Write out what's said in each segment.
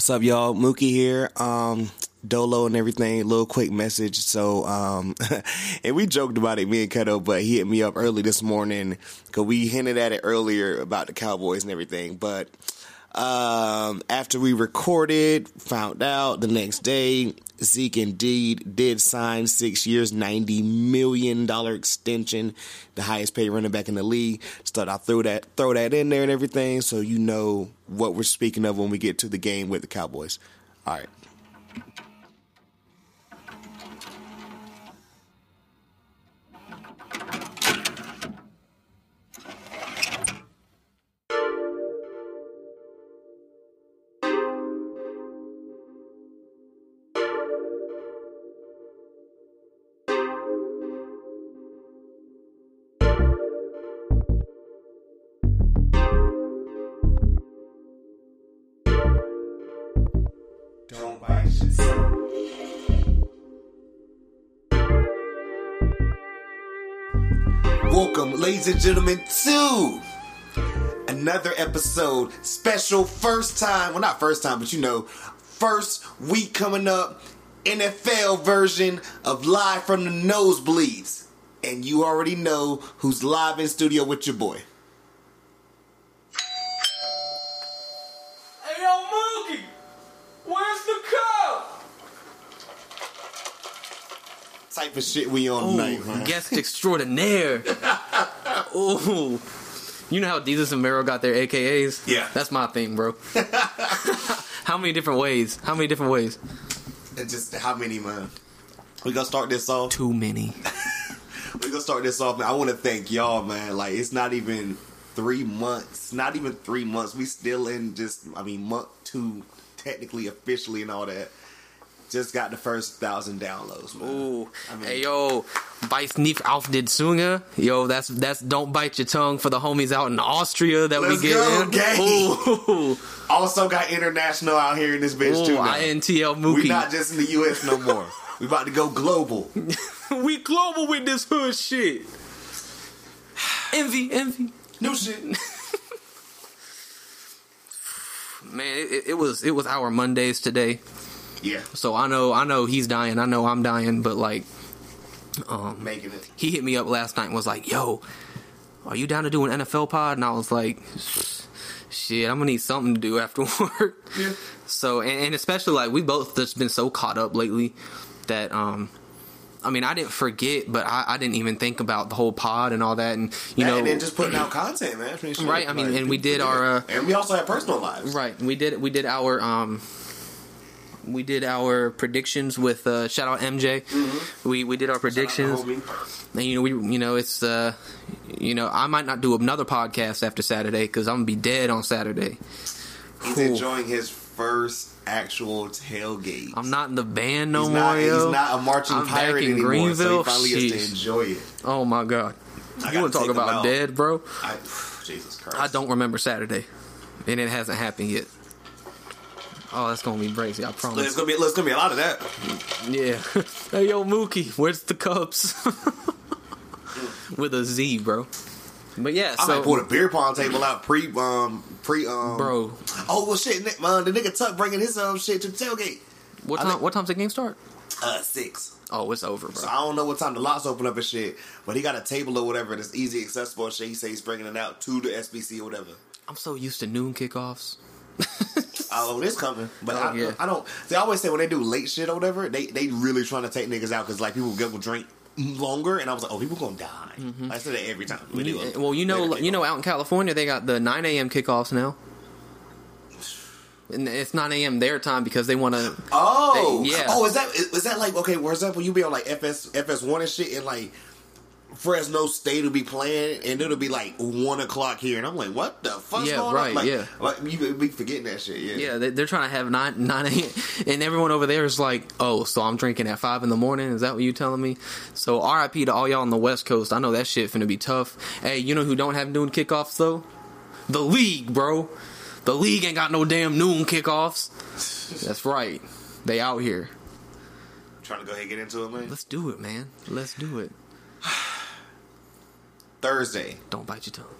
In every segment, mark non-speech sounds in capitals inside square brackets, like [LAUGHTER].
What's up, y'all? Mookie here. Um, Dolo and everything. Little quick message. So, um, [LAUGHS] and we joked about it, me and Keto, but he hit me up early this morning because we hinted at it earlier about the Cowboys and everything. But um, after we recorded, found out the next day, Zeke indeed did sign six years, ninety million dollar extension, the highest paid running back in the league. Just thought I'd throw that throw that in there and everything, so you know what we're speaking of when we get to the game with the Cowboys. All right. And gentlemen, to another episode. Special first time, well, not first time, but you know, first week coming up, NFL version of Live from the Nosebleeds. And you already know who's live in studio with your boy. Hey, yo, Mookie! Where's the cup? Type of shit we on tonight, man. Guest extraordinaire. [LAUGHS] Ooh. You know how Jesus and Mero got their AKAs? Yeah. That's my thing, bro. [LAUGHS] how many different ways? How many different ways? And just how many, man? We gonna start this off. Too many. [LAUGHS] we gonna start this off, man. I want to thank y'all, man. Like it's not even three months, not even three months. We still in just, I mean, month two, technically, officially, and all that. Just got the first thousand downloads, man. Ooh. I mean- hey yo, beiß nicht auf den Zunge. Yo, that's that's don't bite your tongue for the homies out in Austria that we get go, in. gang. Ooh. Also got international out here in this bitch too. Ooh, Now. INTL We Mookie. not just in the U.S. no more. we about to go global. [LAUGHS] we global with this hood shit. Envy, envy. New shit. [LAUGHS] Man, it, it was it was our Mondays today. Yeah, So I know I know he's dying. I know I'm dying, but like making it. he hit me up last night and was like, "Yo, are you down to do an NFL pod?" And I was like, "Shit, I'm gonna need something to do after [LAUGHS] work." Yeah. So and, and especially like we both just been so caught up lately that um. I mean, I didn't forget, but I, I didn't even think about the whole pod and all that, and you know, and then just putting out content, man. Shit. Right, I mean, and we did our, uh, and we also have personal lives. Right. We did we did our um we did our predictions with uh shout out MJ. We we did our predictions. And you know we you know it's uh you know I might not do another podcast after Saturday cuz I'm to be dead on Saturday. He's Cool. enjoying his first actual tailgate. I'm not in the band no he's more, not. He's not a marching I'm pirate in anymore, so Greenville. he finally gets to enjoy it. Oh my god. I You want gotta talk about dead, bro? I, [SIGHS] Jesus Christ. I don't remember Saturday. And it hasn't happened yet. Oh, that's gonna be crazy. I promise. There's gonna be there's gonna be a lot of that. Yeah. [LAUGHS] hey, yo, Mookie, where's the Cubs? [LAUGHS] With a Z, bro. But yeah, so I so might pull the beer pong table out pre um pre um bro, Oh well, shit, Nick, man, the nigga Tuck bringing his um shit to the tailgate. what I time? think- What time's the game start? Uh, six. Oh, it's over, bro. So I don't know what time the lots open up and shit, but he got a table or whatever that's easy accessible and shit. He say he's bringing it out to the SBC or whatever. I'm so used to noon kickoffs. [LAUGHS] Oh, it's coming, but Oh, I, yeah. I don't. They always say when they do late shit or whatever, they they really trying to take niggas out because like people get will drink longer, and I was like, oh, people gonna die. Mm-hmm. I said that every time. We do a Well, you know, you know, out in California, they got the 9 a.m. kickoffs now. And it's 9 a.m. their time because they want to. Oh, They- yeah. Oh, is that is that like okay? Where's that? When you be on like FS FS one and shit, and like Fresno State will be playing, and it'll be like one o'clock here, and I'm like, what the fuck?" Yeah, going right, on? Like, yeah. like you be forgetting that shit. Yeah, Yeah, they, they're trying to have 9 [LAUGHS] 9 a.m. And everyone over there is like, oh, so I'm drinking at 5 in the morning? Is that what you telling me? So RIP to all y'all on the West Coast. I know that shit finna be tough. Hey, you know who don't have noon kickoffs though? The league, bro. The league ain't got no damn noon kickoffs. [LAUGHS] That's right. They out here. Trying to go ahead and get into it, man. Let's do it, man. Let's do it. [SIGHS] [SIGHS] [SIGHS] Thursday. Don't bite your tongue.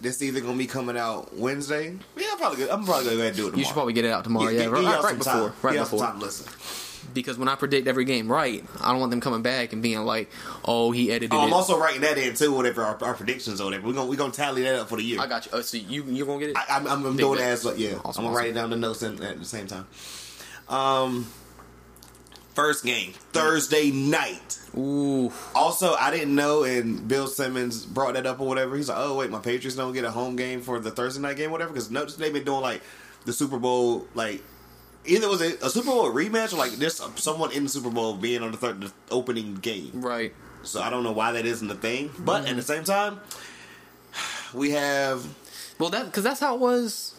This either gonna be coming out Wednesday. Yeah, probably go, I'm probably gonna go ahead and do it tomorrow. You should probably get it out tomorrow. Yeah, Gi- right, give y'all right some before, time. right y'all before. time listen. Because when I predict every game right, I don't want them coming back and being like, "Oh, he edited Oh, I'm it." also writing that in too. Whatever our, our predictions or whatever, we're gonna we're gonna tally that up for the year. I got you. Uh, so you you gonna get it? I, I'm, I'm, I'm doing it as like yeah. Awesome, I'm gonna awesome. write it down the notes in, at the same time. Um, first game Thursday night. Ooh, Also, I didn't know, and Bill Simmons brought that up or whatever. He's like, "Oh wait, my Patriots don't get a home game for the Thursday night game, whatever." Because notice they've been doing like the Super Bowl, like either was it a Super Bowl rematch or like just someone in the Super Bowl being on the third the opening game. right. So I don't know why that isn't a thing, but at the same time, [SIGHS] we have Well, that because that's how it was.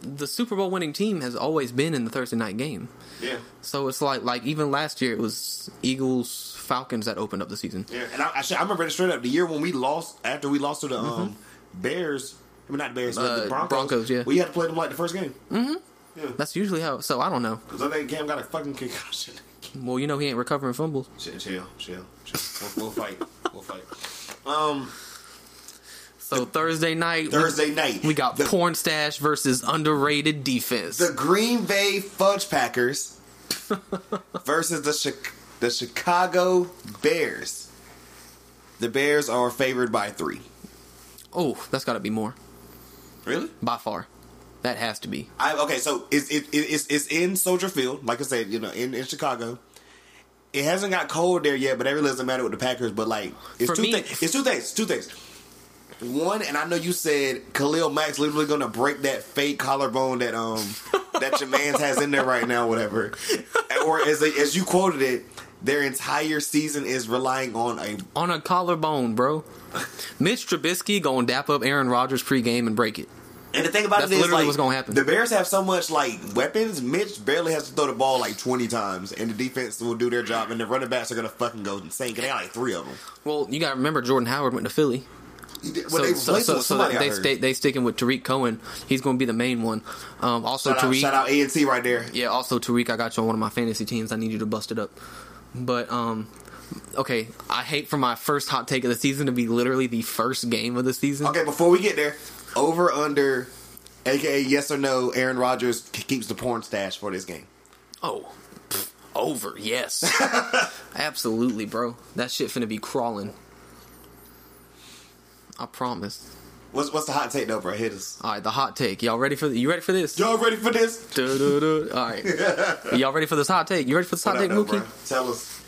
The Super Bowl winning team has always been in the Thursday night game. yeah. So it's like like even last year it was Eagles Falcons that opened up the season. Yeah, and I, I, should- I remember it straight up the year when we lost after we lost to the um, Bears. I mean, not Bears, but Uh, the Broncos. Broncos, yeah. we had to play them like the first game Mm-hmm. Yeah. That's usually how. So I don't know. because I think Cam got a fucking concussion. Well, you know he ain't recovering fumbles. Chill, chill, chill. chill. We'll, we'll fight. We'll fight. Um, So Thursday night, we- Thursday night, we got the, porn stash versus underrated defense. the Green Bay Fudge Packers [LAUGHS] versus the Chi- the Chicago Bears. The Bears are favored by three. oh, that's got to be more Really? by far. That has to be. I, okay, so it's it, it, it's it's in Soldier Field, like I said, you know, in, in Chicago. It hasn't got cold there yet, but that really doesn't matter with the Packers. But like, it's For two me- things. It's two things. Two things. One, and I know you said Khalil Mack's literally going to break that fake collarbone that um that your man's has in there right now, whatever. [LAUGHS] Or as they, as you quoted it, their entire season is relying on a On a collarbone, bro. Mitch Trubisky gonna dap up Aaron Rodgers pregame and break it. And the thing about That's it is, literally like, what's gonna happen. The Bears have so much like weapons. Mitch barely has to throw the ball like twenty times, and the defense will do their job, and the running backs are gonna fucking go insane. 'cause they got like three of them. Well, you got to remember Jordan Howard went to Philly. Well, so, replaced so, so, so. They they sticking with Tarik Cohen. He's going to be the main one. Um, also shout, out, Tarik, shout out A and T right there. yeah. Also Tarik, I got you on one of my fantasy teams. I need you to bust it up. But um, okay, I hate for my first hot take of the season to be literally the first game of the season. Okay, before we get there, over under, aka yes or no, Aaron Rodgers keeps the porn stash for this game. Oh, pff, over. Yes, [LAUGHS] absolutely, bro. That shit finna be crawling. I promise. What's what's the hot take though, bro? Hit us. All right, the hot take. Y'all ready for you ready for this? Y'all ready for this? All [LAUGHS] right, y'all ready for this hot take? You ready for this hot What take, though, Mookie? bro? Tell us.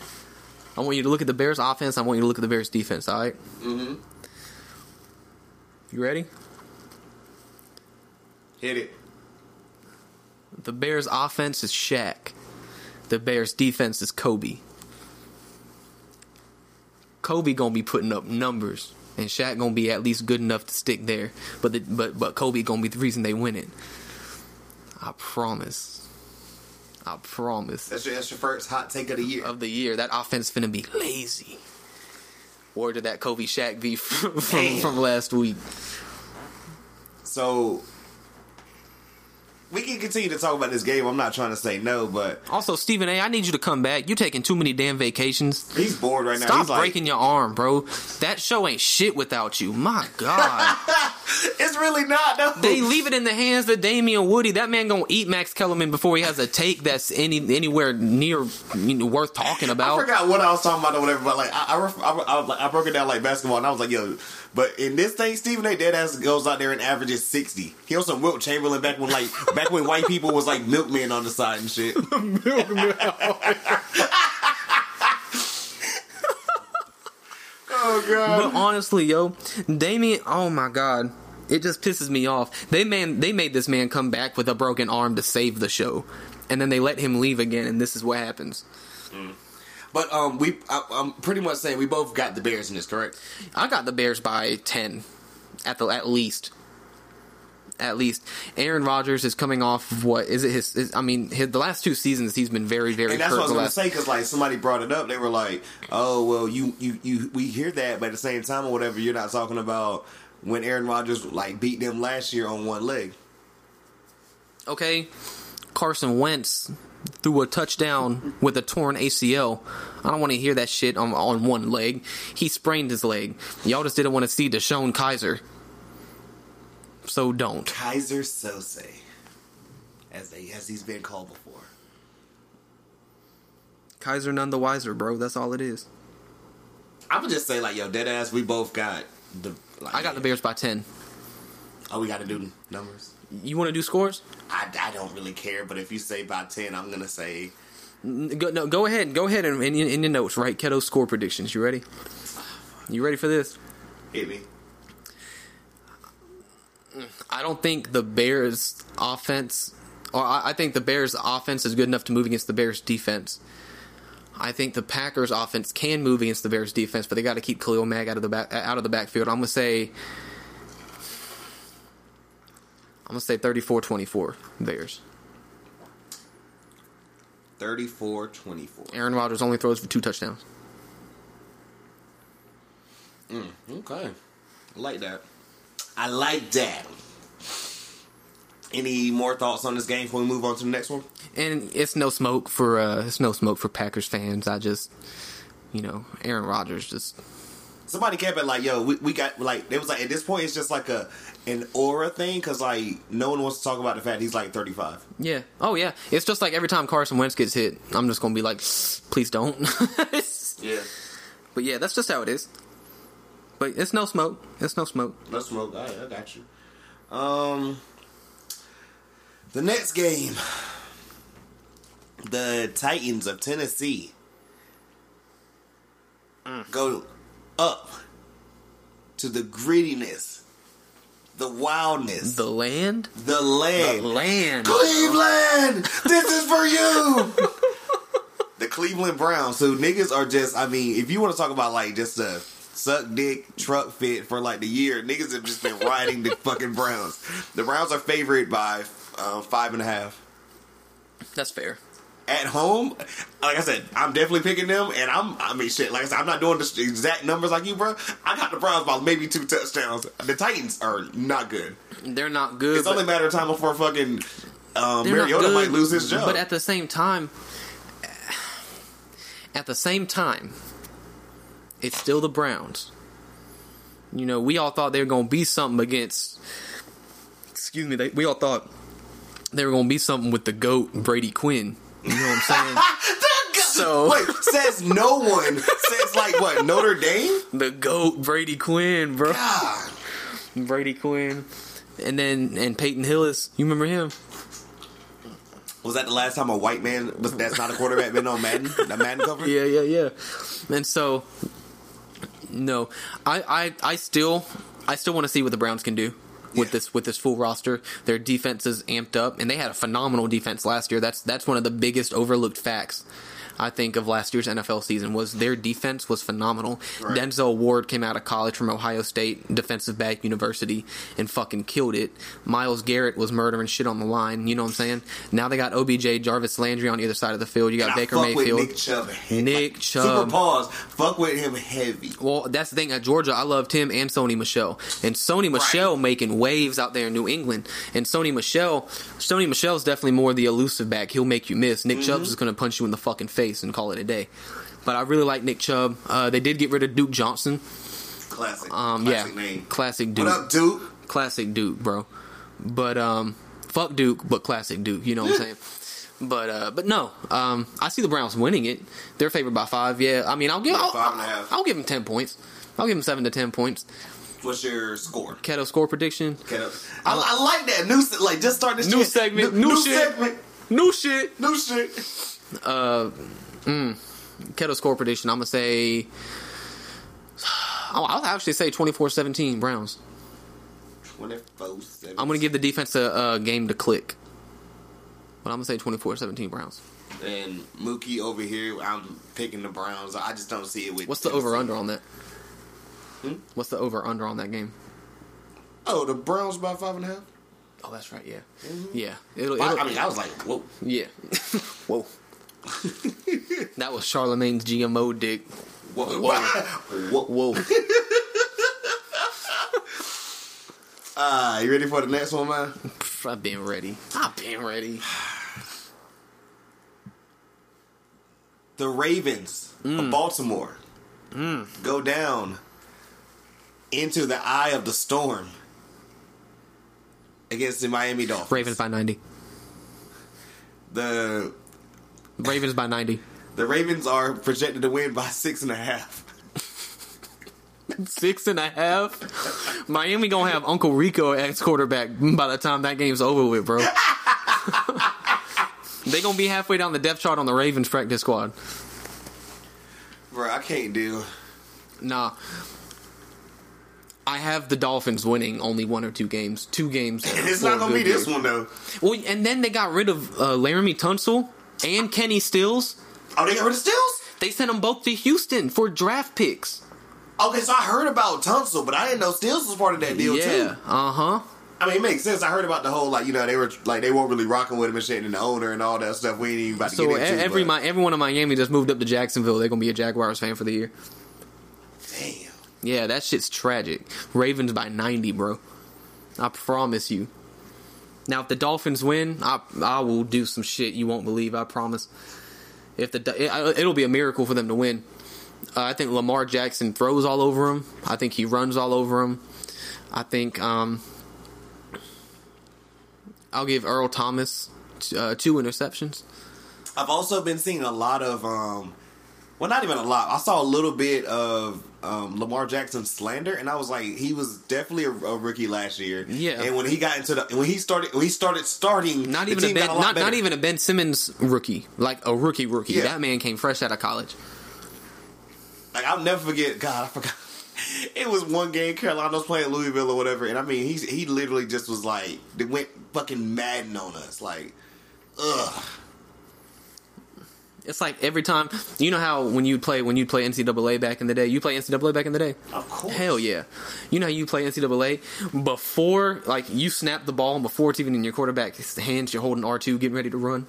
I want you to look at the Bears offense. I want you to look at the Bears defense. All right? Mm-hmm. You ready? Hit it. The Bears offense is Shaq. The Bears defense is Kobe. Kobe gonna be putting up numbers, and Shaq gonna be at least good enough to stick there. But the, but but Kobe gonna be the reason they win it. I promise. I promise. That's your, that's your first hot take of the year. Of the year, that offense finna be lazy. Or did that Kobe Shaq be [LAUGHS] from, from, from last week? So we can continue to talk about this game. I'm not trying to say no, but Also, Stephen A, I need you to come back. You're taking too many damn vacations. he's bored right now. Stop he's like, breaking your arm, bro. That show ain't shit without you. My God. [LAUGHS] it's really not though. they leave it in the hands of Damien Woody. That man gonna eat Max Kellerman before he has a take that's any anywhere near you know, worth talking about. I forgot what I was talking about or whatever, but like I, I, I, I, like- I broke it down like basketball, and I was like, yo. But in this thing, Stephen A. Deadass goes out there and averages sixty. He was some Wilt Chamberlain back when like back when white people was like milkmen on the side and shit. [LAUGHS] [LAUGHS] oh god. But honestly, yo, Damien, oh my God. It just pisses me off. They man they made this man come back with a broken arm to save the show. And then they let him leave again and this is what happens. Mm. But um, we I, I'm pretty much saying we both got the Bears in this, correct? I got the Bears by ten, at the at least. At least Aaron Rodgers is coming off of what is it? His, his I mean, his, the last two seasons he's been very very And that's hurt. what I was gonna say because like somebody brought it up. They were like, "Oh well, you you you we hear that, but at the same time or whatever, you're not talking about when Aaron Rodgers like beat them last year on one leg." Okay, Carson Wentz threw a touchdown with a torn ACL. I don't want to hear that shit on on one leg. He sprained his leg. Y'all just didn't want to see DeShone Kizer. So don't. Kaiser Sose, as they as he's been called before. Kaiser none the wiser, bro. That's all it is. I would just say like, yo, dead ass. We both got the. Like, I got the Bears by 10. Oh, we got to do numbers. You want to do scores? I, I don't really care, but if you say by ten, I'm gonna say Go, no, go ahead. Go ahead and in, in your notes, write Keto score predictions. You ready? You ready for this? hit me. I don't think the Bears offense, or I, I think the Bears offense is good enough to move against the Bears defense. I think the Packers offense can move against the Bears defense, but they got to keep Khalil Mack out of the back out of the backfield. I'm gonna say, I'm gonna say 34-24 Bears. 34-24. Aaron Rodgers only throws for two touchdowns. Okay. I like that. I like that. Any more thoughts on this game before we move on to the next one? And it's no smoke for uh, it's no smoke for Packers fans. I just, you know, Aaron Rodgers just Somebody kept it like, yo, we, we got like it was like at this point it's just like a an aura thing because like no one wants to talk about the fact he's like 35. Yeah. Oh yeah. It's just like every time Carson Wentz gets hit, I'm just gonna be like, please don't. [LAUGHS] Yeah. but yeah, that's just how it is. But it's no smoke. It's no smoke. No smoke. Right, I got you. Um, the next game, the Titans of Tennessee go up to the grittiness, the wildness, The land. the land. The land. Cleveland, this is for you. [LAUGHS] the Cleveland Browns. So niggas are just. I mean, if you want to talk about like just a suck dick truck fit for like the year, niggas have just been riding the fucking Browns. The Browns are favored by uh, five and a half. That's fair. At home, like I said, I'm definitely picking them, and I'm. I mean, shit. Like I said, I'm not doing the exact numbers like you, bro. I got the Browns by maybe two touchdowns. The Titans are not good. They're not good. It's only a matter of time before fucking um, Mariota good, might lose his job. But at the same time, at the same time, it's still the Browns. You know, we all thought they were going to be something against. Excuse me. They, we all thought they were going to be something with the goat Brady Quinn. You know what I'm saying? [LAUGHS] So- wait, says no one. says like what Notre Dame? the goat Brady Quinn, bro. God, Brady Quinn. And then and Peyton Hillis, you remember him? was that the last time a white man was that's not a quarterback been on Madden? The Madden cover? Yeah, yeah, yeah. And so, no, I, I, I still, I still want to see what the Browns can do with Yeah. this with this full roster. Their defense is amped up, and they had a phenomenal defense last year. That's that's one of the biggest overlooked facts. I think of last year's NFL season was their defense was phenomenal. Right. Denzel Ward came out of college from Ohio State defensive back university and fucking killed it. Myles Garrett was murdering shit on the line. You know what I'm saying? Now they got OBJ, Jarvis Landry on either side of the field. You got And Baker Mayfield. Nick Chubb. Nick Like, Chubb. Super pause. Fuck with him heavy. Well, that's the thing at Georgia. I loved him and Sony Michel, and Sony Michel making waves out there in New England. And Sony Michel, Sony Michel's definitely more the elusive back. He'll make you miss. Nick mm-hmm. Chubb's just gonna punch you in the fucking face and call it a day. But I really like Nick Chubb. Uh, they did get rid of Duke Johnson. Classic. Um, Classic yeah, name. classic Duke. What up, Duke? Classic Duke, bro. But um, fuck Duke, but classic Duke. You know what I'm saying? [LAUGHS] But uh, but no, um, I see the Browns winning it. They're favored by five. Yeah, I mean, I'll give I'll, five and a half. I'll give them ten points. I'll give them seven to ten points. What's your score? Keto score prediction. Okay, I, I like that new se- like just start this New shit. segment, new shit. segment, New shit. new shit. Keto score prediction. I'm gonna say. [SIGHS] I'll, I'll actually say 24-17 Browns. Twenty four seven. I'm gonna give the defense a, a game to click. But I'm gonna say 24-17 Browns. and Mookie over here. I'm picking the Browns. I just don't see it with. What's the over under on that? Hmm? What's the over under on that game? Oh, the Browns by five and a half. Oh, that's right. Yeah, yeah. It'll, it'll I mean, I was like, whoa. yeah. [LAUGHS] Whoa. [LAUGHS] that was Charlemagne's GMO dick. Whoa. Whoa. Whoa. Whoa. [LAUGHS] Ah, you ready for the next one, man? I've been ready. I've been ready. [SIGHS] The Ravens of Baltimore go down into the eye of the storm against the Miami Dolphins. Ravens by 90. The Ravens by 90. the Ravens are projected to win by six and a half. Six and a half. Miami gonna have Uncle Rico as quarterback by the time that game's over with, bro. [LAUGHS] they gonna be halfway down the depth chart on the Ravens practice squad. Bro, I can't do. Nah. I have the Dolphins winning only one or two games. Two games. [LAUGHS] It's not gonna be this one though. Well, and then they got rid of uh, Laremy Tunsil and Kenny Stills. Oh, they got rid of Stills. They sent them both to Houston for draft picks. Okay, so I heard about Tunsil, but I didn't know Stills was part of that deal yeah. too. Uh huh. I mean, it makes sense. I heard about the whole like you know they were like they weren't really rocking with him and shit, and the owner and all that stuff. We ain't even about to So get into. every but- everyone in Miami just moved up to Jacksonville. They're gonna be a Jaguars fan for the year. damn. Yeah, that shit's tragic. Ravens by 90, bro. I promise you. Now, if the Dolphins win, I I will do some shit you won't believe. I promise. If the it, it'll be a miracle for them to win. Uh, I think Lamar Jackson throws all over him. I think he runs all over him. I think um, I'll give Earl Thomas uh, two interceptions. I've also been seeing a lot of um well not even a lot. I saw a little bit of um Lamar Jackson slander and I was like he was definitely a, a rookie last year. Yeah. And when he got into the when he started when he started starting Not even a ben, a lot not, not even a Ben Simmons rookie, like a rookie rookie. Yeah. That man came fresh out of college. like I'll never forget God, I forgot. [LAUGHS] It was one game Carolina was playing Louisville or whatever, and I mean he's he literally just was like they went fucking Madden on us. Like ugh. It's like every time you know how when you play when you play NCAA back in the day, you play NCAA back in the day. Of course. Hell yeah! You know how you play NCAA before like you snap the ball and before it's even in your quarterback's hands, you're holding R two, getting ready to run.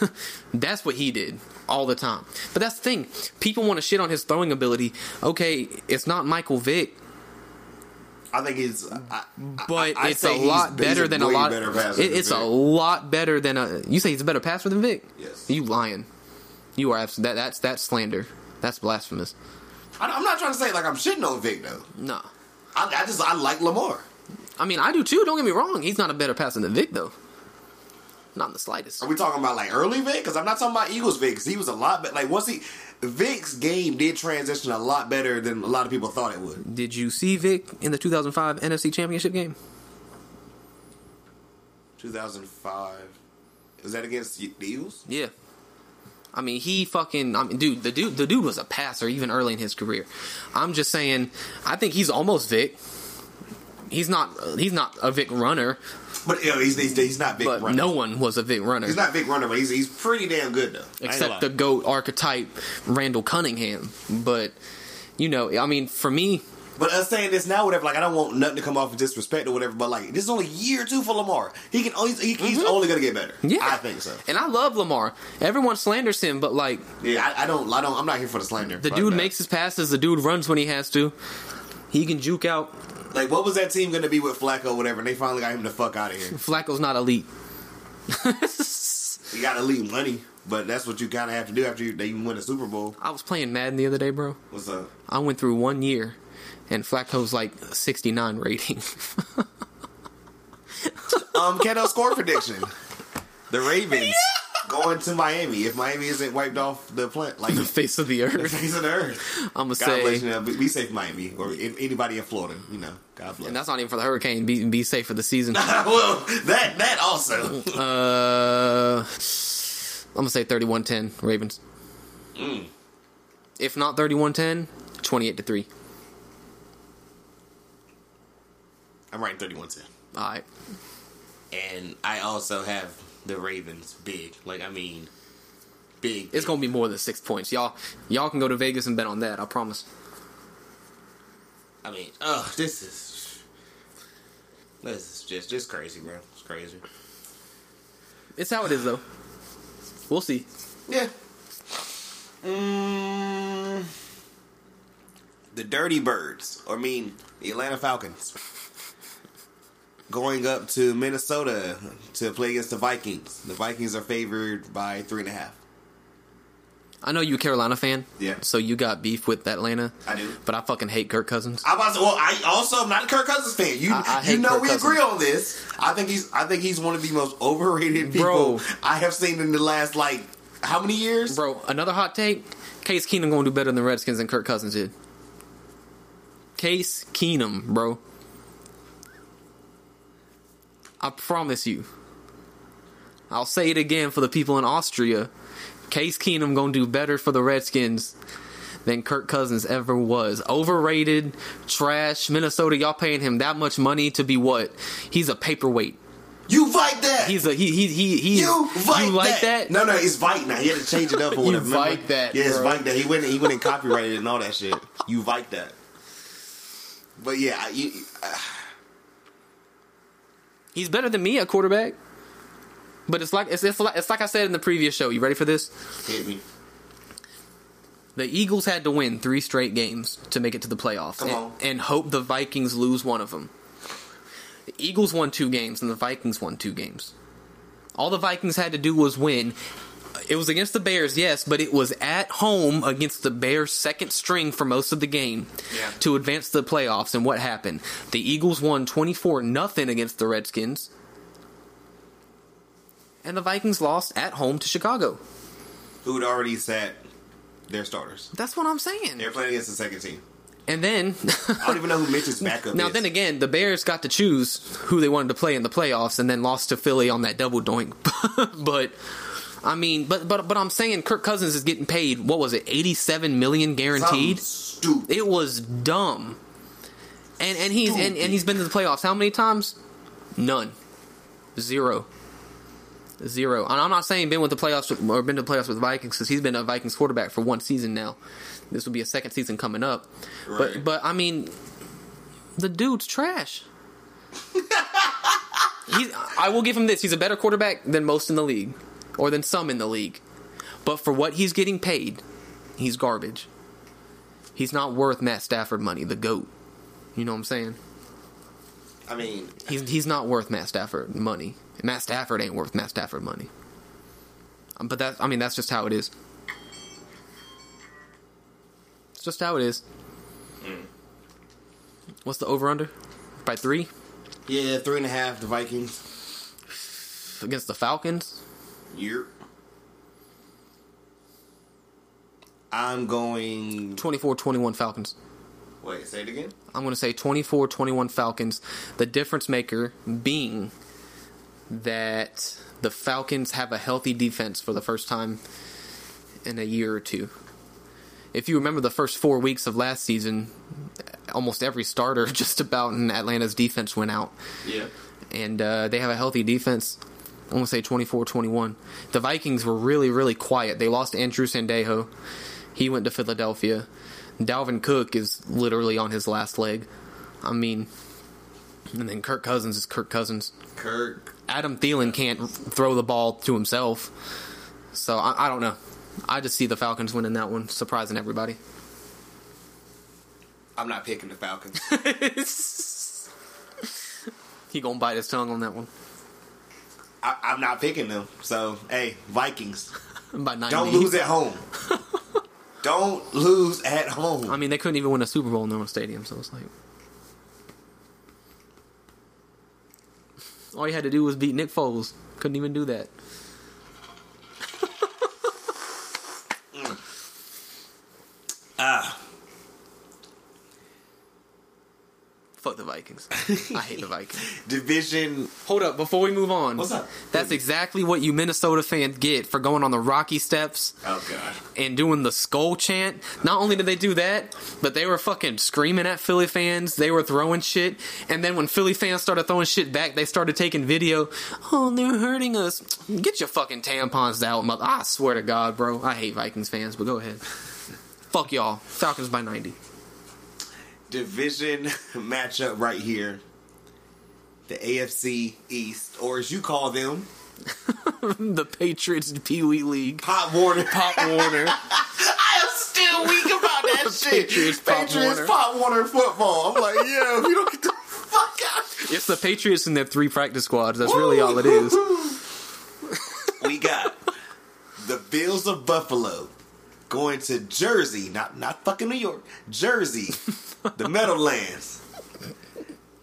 [LAUGHS] that's what he did all the time. But that's the thing: people want to shit on his throwing ability. Okay, it's not Michael Vick, I think he's I, I- but I it's a lot better than a lot. better passer it- it's a lot better than a. You say he's a better passer than Vick? Yes. You lying? You are absolutely that. That's that's slander. That's blasphemous. I, I'm not trying to say like I'm shitting on Vick though. No. I, I just I like Lamar. I mean, I do too. Don't get me wrong. He's not a better passer than Vick, though. Not in the slightest. Are we talking about like early Vick? Because I'm not talking about Eagles Vick. 'cause he was a lot better. Like once he Vick's game did transition a lot better than a lot of people thought it would. Did you see Vick in the 2005 NFC Championship game? 2005. Was that against the Eagles? Yeah. I mean, he fucking. I mean, dude, the dude, the dude was a passer even early in his career. I'm just saying. I think he's almost Vick. He's not. He's not a Vick runner, But you know, he's, he's he's not Vick but runner. no one was a Vick runner he's not Vick runner, but he's he's pretty damn good though. Except the goat archetype, Randall Cunningham. But you know, I mean, for me, But us saying this now, whatever. Like I don't want nothing to come off of disrespect or whatever. But like this is only year two for Lamar. He can only he, he's only gonna get better. Mm-hmm. yeah, I think so. And I love Lamar. Everyone slanders him, but like Yeah, I, I don't I don't I'm not here for the slander. The dude that. makes his passes. The dude runs when he has to. He can juke out. like what was that team gonna be with Flacco or whatever? And they finally got him the fuck out of here. Flacco's not elite. You got elite money, but that's what you kind of have to do after you, they win a Super Bowl. I was playing Madden the other day, bro. What's up? I went through one year, and Flacco's like 69 rating. [LAUGHS] Um, Keto score prediction: The Ravens going to Miami. If Miami isn't wiped off the plant, like the the face of the earth. the face of the earth. I'm gonna God bless say, you. Know, be, be safe, Miami, or anybody in Florida. You know, God bless. and that's not even for the hurricane. Be be safe for the season. [LAUGHS] well, that that also. [LAUGHS] Uh, I'm gonna say 31-10 Ravens. If not 31-10, 28 to three. I'm writing thirty-one ten, All right. and I also have the Ravens big. Like I mean, big. It's gonna be more than six points. Y'all y'all can go to Vegas and bet on that. I promise. I mean, oh, this is this is just just crazy, bro. It's crazy. It's how it is though. We'll see. Yeah. Mm, the Dirty Birds, or I mean, the Atlanta Falcons, going up to Minnesota to play against the Vikings. The Vikings are favored by three and a half. I know you a Carolina fan. Yeah. So you got beef with Atlanta. I do. But I fucking hate Kirk Cousins. I was well. I also am not a Kirk Cousins fan. You I- I you know Kirk we Cousins. agree on this. I think he's I think he's one of the most overrated people Bro. I have seen in the last like how many years? Bro, another hot take. Case Keenum gonna do better than the Redskins than Kirk Cousins did. Case Keenum, bro. I promise you. I'll say it again for the people in Austria. Case Keenum gonna do better for the Redskins than Kirk Cousins ever was. Overrated, trash. Minnesota, y'all paying him that much money to be what? He's a paperweight. You fight that. He's a he he he he. you fight you like that? No, no, it's Vite now. He had to change it up or [LAUGHS] You whatever. remember? Vite that, Yeah, it's bro. Vite that. He went he went and copyrighted it and all that shit. You Vite that. But yeah, you, uh, He's better than me at quarterback. But it's like it's, it's like it's like I said in the previous show. You ready for this? hit me. The Eagles had to win three straight games to make it to the playoffs, and, and hope the Vikings lose one of them. The Eagles won two games, and the Vikings won two games. All the Vikings had to do was win. It was against the Bears, yes, but it was at home against the Bears' second string for most of the game Yeah. to advance to the playoffs. And what happened? The Eagles won twenty four nothing against the Redskins, and the Vikings lost at home to Chicago. Who had already sat their starters? That's what I'm saying. They're playing against the second team. And then I don't even know who Mitch's [LAUGHS] backup is. Now is. then again, the Bears got to choose who they wanted to play in the playoffs, and then lost to Philly on that double doink. [LAUGHS] but I mean, but but but I'm saying Kirk Cousins is getting paid. What was it, 87 million guaranteed? Stupid. It was dumb. And and he's and, and he's been to the playoffs how many times? None. Zero. Zero. And I'm not saying been with the playoffs with, or been to the playoffs with Vikings because he's been a Vikings quarterback for one season now. This will be a second season coming up. Right. But but I mean, the dude's trash. [LAUGHS] he's, I will give him this: he's a better quarterback than most in the league, or than some in the league. But for what he's getting paid, he's garbage. He's not worth Matt Stafford money, the goat. You know what I'm saying? I mean, He's he's not worth Matt Stafford money. Matt Stafford ain't worth Matt Stafford money. Um, But that I mean that's just how it is. It's just how it is. What's the over under? By three yeah, three and a half. The Vikings. against the Falcons. Year. I'm going. 24-21 Falcons. Wait, say it again. I'm going to say 24-21 Falcons. The difference maker being that the Falcons have a healthy defense for the first time in a year or two. If you remember the first four weeks of last season, almost every starter [LAUGHS] just about in Atlanta's defense went out. Yeah. And uh, they have a healthy defense. I'm going to say 24 21. The Vikings were really, really quiet. They lost Andrew Sendejo. He went to Philadelphia. Dalvin Cook is literally on his last leg. I mean, and then Kirk Cousins is Kirk Cousins. Kirk. Adam Thielen can't throw the ball to himself. So I, I don't know. I just see the Falcons winning that one, surprising everybody. I'm not picking the Falcons. [LAUGHS] he gonna bite his tongue on that one. I, I'm not picking them. So, hey, Vikings. [LAUGHS] By Don't lose at home. [LAUGHS] Don't lose at home. I mean, they couldn't even win a Super Bowl in their own stadium, so it's like. All you had to do was beat Nick Foles. Couldn't even do that. [LAUGHS] Ah, Fuck the Vikings. I hate the Vikings. [LAUGHS] division. Hold up, before we move on. What's up? That's exactly what you Minnesota fans get for going on the Rocky Steps Oh God. and doing the skull chant. Not only did they do that, but they were fucking screaming at Philly fans. They were throwing shit. And then when Philly fans started throwing shit back, they started taking video. Oh, they're hurting us. Get your fucking tampons out, mother. I swear to God, bro. I hate Vikings fans, but go ahead. Fuck y'all. Falcons by 90. Division [LAUGHS] matchup right here. The AFC East, or as you call them, [LAUGHS] the Patriots Pee Wee League. Pop Warner. Pop Warner. [LAUGHS] I am still weak about that shit. Patriots Pop Patriots Warner. Pop Warner football. I'm like, yeah, if you don't get the fuck out. It's the Patriots and their three practice squads. That's really all it is. We got the Bills of Buffalo going to Jersey, not not fucking New York, Jersey, [LAUGHS] the Meadowlands,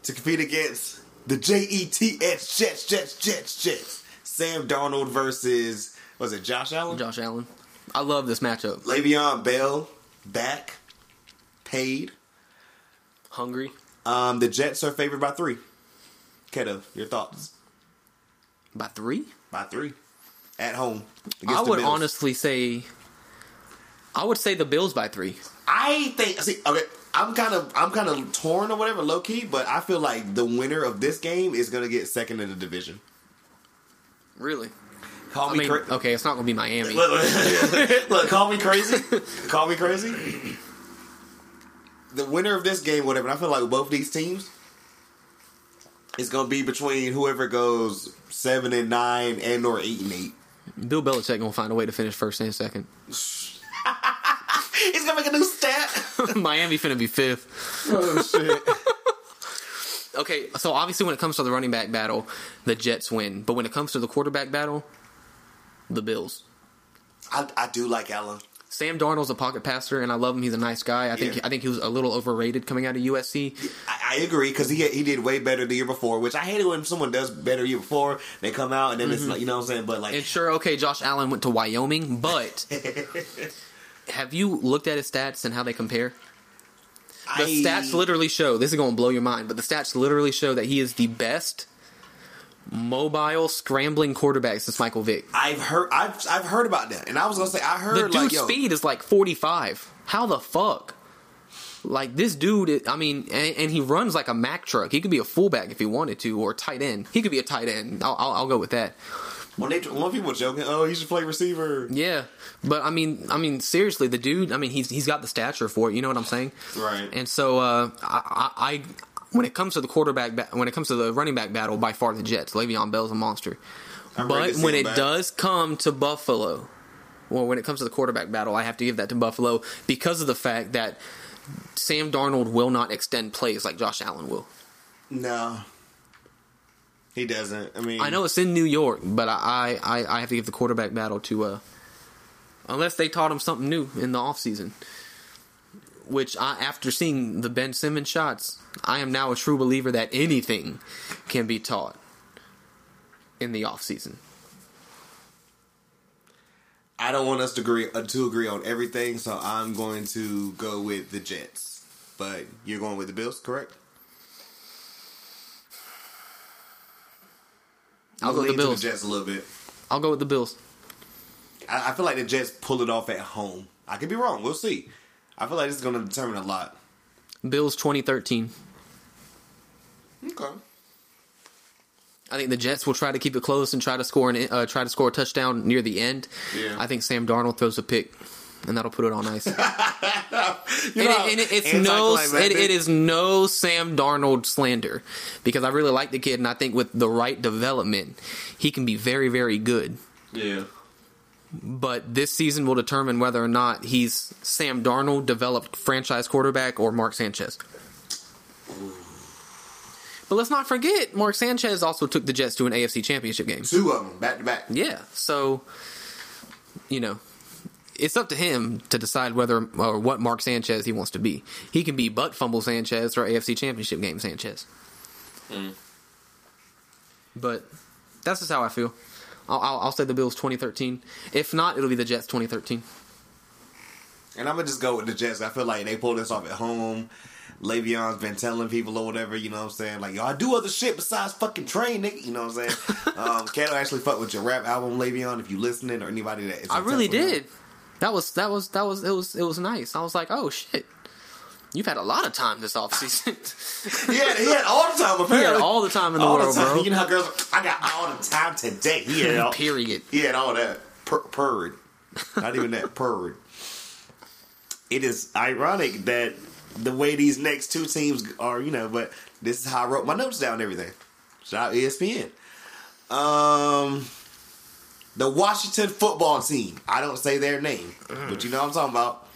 to compete against the J E T S Jets, Jets, Jets, Jets. Sam Darnold versus was it Josh Allen? Josh Allen. I love this matchup. Le'Veon Bell back, paid. Hungry. Um, the Jets are favored by three. Keto, your thoughts? By three? By three, at home. I would honestly say. I would say the Bills by three. I think. See, okay, I'm kind of, I'm kind of torn or whatever, low key. But I feel like the winner of this game is gonna get second in the division. Really? Call I me mean, okay, it's not going to be Miami. Look, [LAUGHS] look, call me crazy. Call me crazy. The winner of this game, whatever. I feel like both these teams is gonna be between whoever goes seven and nine and or eight and eight. Bill Belichick going to find a way to finish first and second. He's gonna make a new stat. [LAUGHS] Miami finna be fifth. oh shit. [LAUGHS] Okay, so obviously when it comes to the running back battle, the Jets win. But when it comes to the quarterback battle, the Bills. I, I do like Allen. Sam Darnold's a pocket passer, and I love him. He's a nice guy. I think Yeah. I think he was a little overrated coming out of USC. I, I agree because he he did way better the year before, which I hate it when someone does better year before. They come out and then it's mm-hmm. like you know what I'm saying, but like And sure, okay, Josh Allen went to Wyoming, but [LAUGHS] have you looked at his stats and how they compare? The I, stats literally show this is going to blow your mind, but the stats literally show that he is the best mobile scrambling quarterback since Michael Vick. I've heard I've I've heard about that, and I was gonna say I heard The dude's like yo, speed is like 45. How the fuck? Like this dude, is- I mean, and, and he runs like a Mack truck. He could be a fullback if he wanted to, or tight end. He could be a tight end. I'll, I'll, I'll go with that. When they when people joking, oh he should play receiver, Yeah, but I mean, I mean, seriously, the dude. I mean, he's he's got the stature for it. You know what I'm saying? Right. And so, uh, I, I, I when it comes to the quarterback, ba- when it comes to the running back battle, by far the Jets. Le'Veon Bell's a monster. I'm But when it back. does come to Buffalo, well, when it comes to the quarterback battle, I have to give that to Buffalo because of the fact that Sam Darnold will not extend plays like Josh Allen will. no, he doesn't. I mean, I know it's in New York, but I, I, I have to give the quarterback battle to uh unless they taught him something new in the offseason. Which I after seeing the Ben Simmons shots, I am now a true believer that anything can be taught in the offseason. I don't want us to agree uh, to agree on everything, so I'm going to go with the Jets. But you're going with the Bills, correct? I'll go with the Bills. Jets a little bit. I'll go with the Bills. I, I feel like the Jets pull it off at home. I could be wrong. We'll see. I feel like this is going to determine a lot. Bills 2013. Okay. I think the Jets will try to keep it close and try to score an uh, try to score a touchdown near the end. Yeah. I think Sam Darnold throws a pick, and that'll put it on ice. [LAUGHS] You and, know, it, and it- it's no, it, it is no Sam Darnold slander because I really like the kid, and I think with the right development, he can be very, very good. Yeah. But this season will determine whether or not he's Sam Darnold developed franchise quarterback or Mark Sanchez. But let's not forget, Mark Sanchez also took the Jets to an AFC Championship game. Two of them back to back. Yeah, so you know, it's up to him to decide whether or what Mark Sanchez he wants to be. He can be butt fumble Sanchez or AFC Championship game Sanchez. But that's just how I feel. I'll, I'll, I'll say the Bills 2013. If not, it'll be the Jets 2013. And I'm gonna just go with the Jets. I feel like they pulled this off at home. Le'Veon's been telling people or whatever, you know what I'm saying? Like, yo, I do other shit besides fucking train, nigga. You know what I'm saying? [LAUGHS] um, Kato actually fucked with your rap album, Le'Veon, if you listening or anybody that is. I really did. him. That was that was that was it was it was nice. I was like, oh shit. You've had a lot of time this offseason. Had, he had all the time, apparently. [LAUGHS] he had all the time in the All world, time. bro. You know how girls, I got all the time today. He had all, Period. he had all that. Purred. Not even that, purred. It is ironic that the way these next two teams are, you know, but this is how I wrote my notes down and everything. Shout out ESPN. Um, the Washington football team. I don't say their name, but you know what I'm talking about.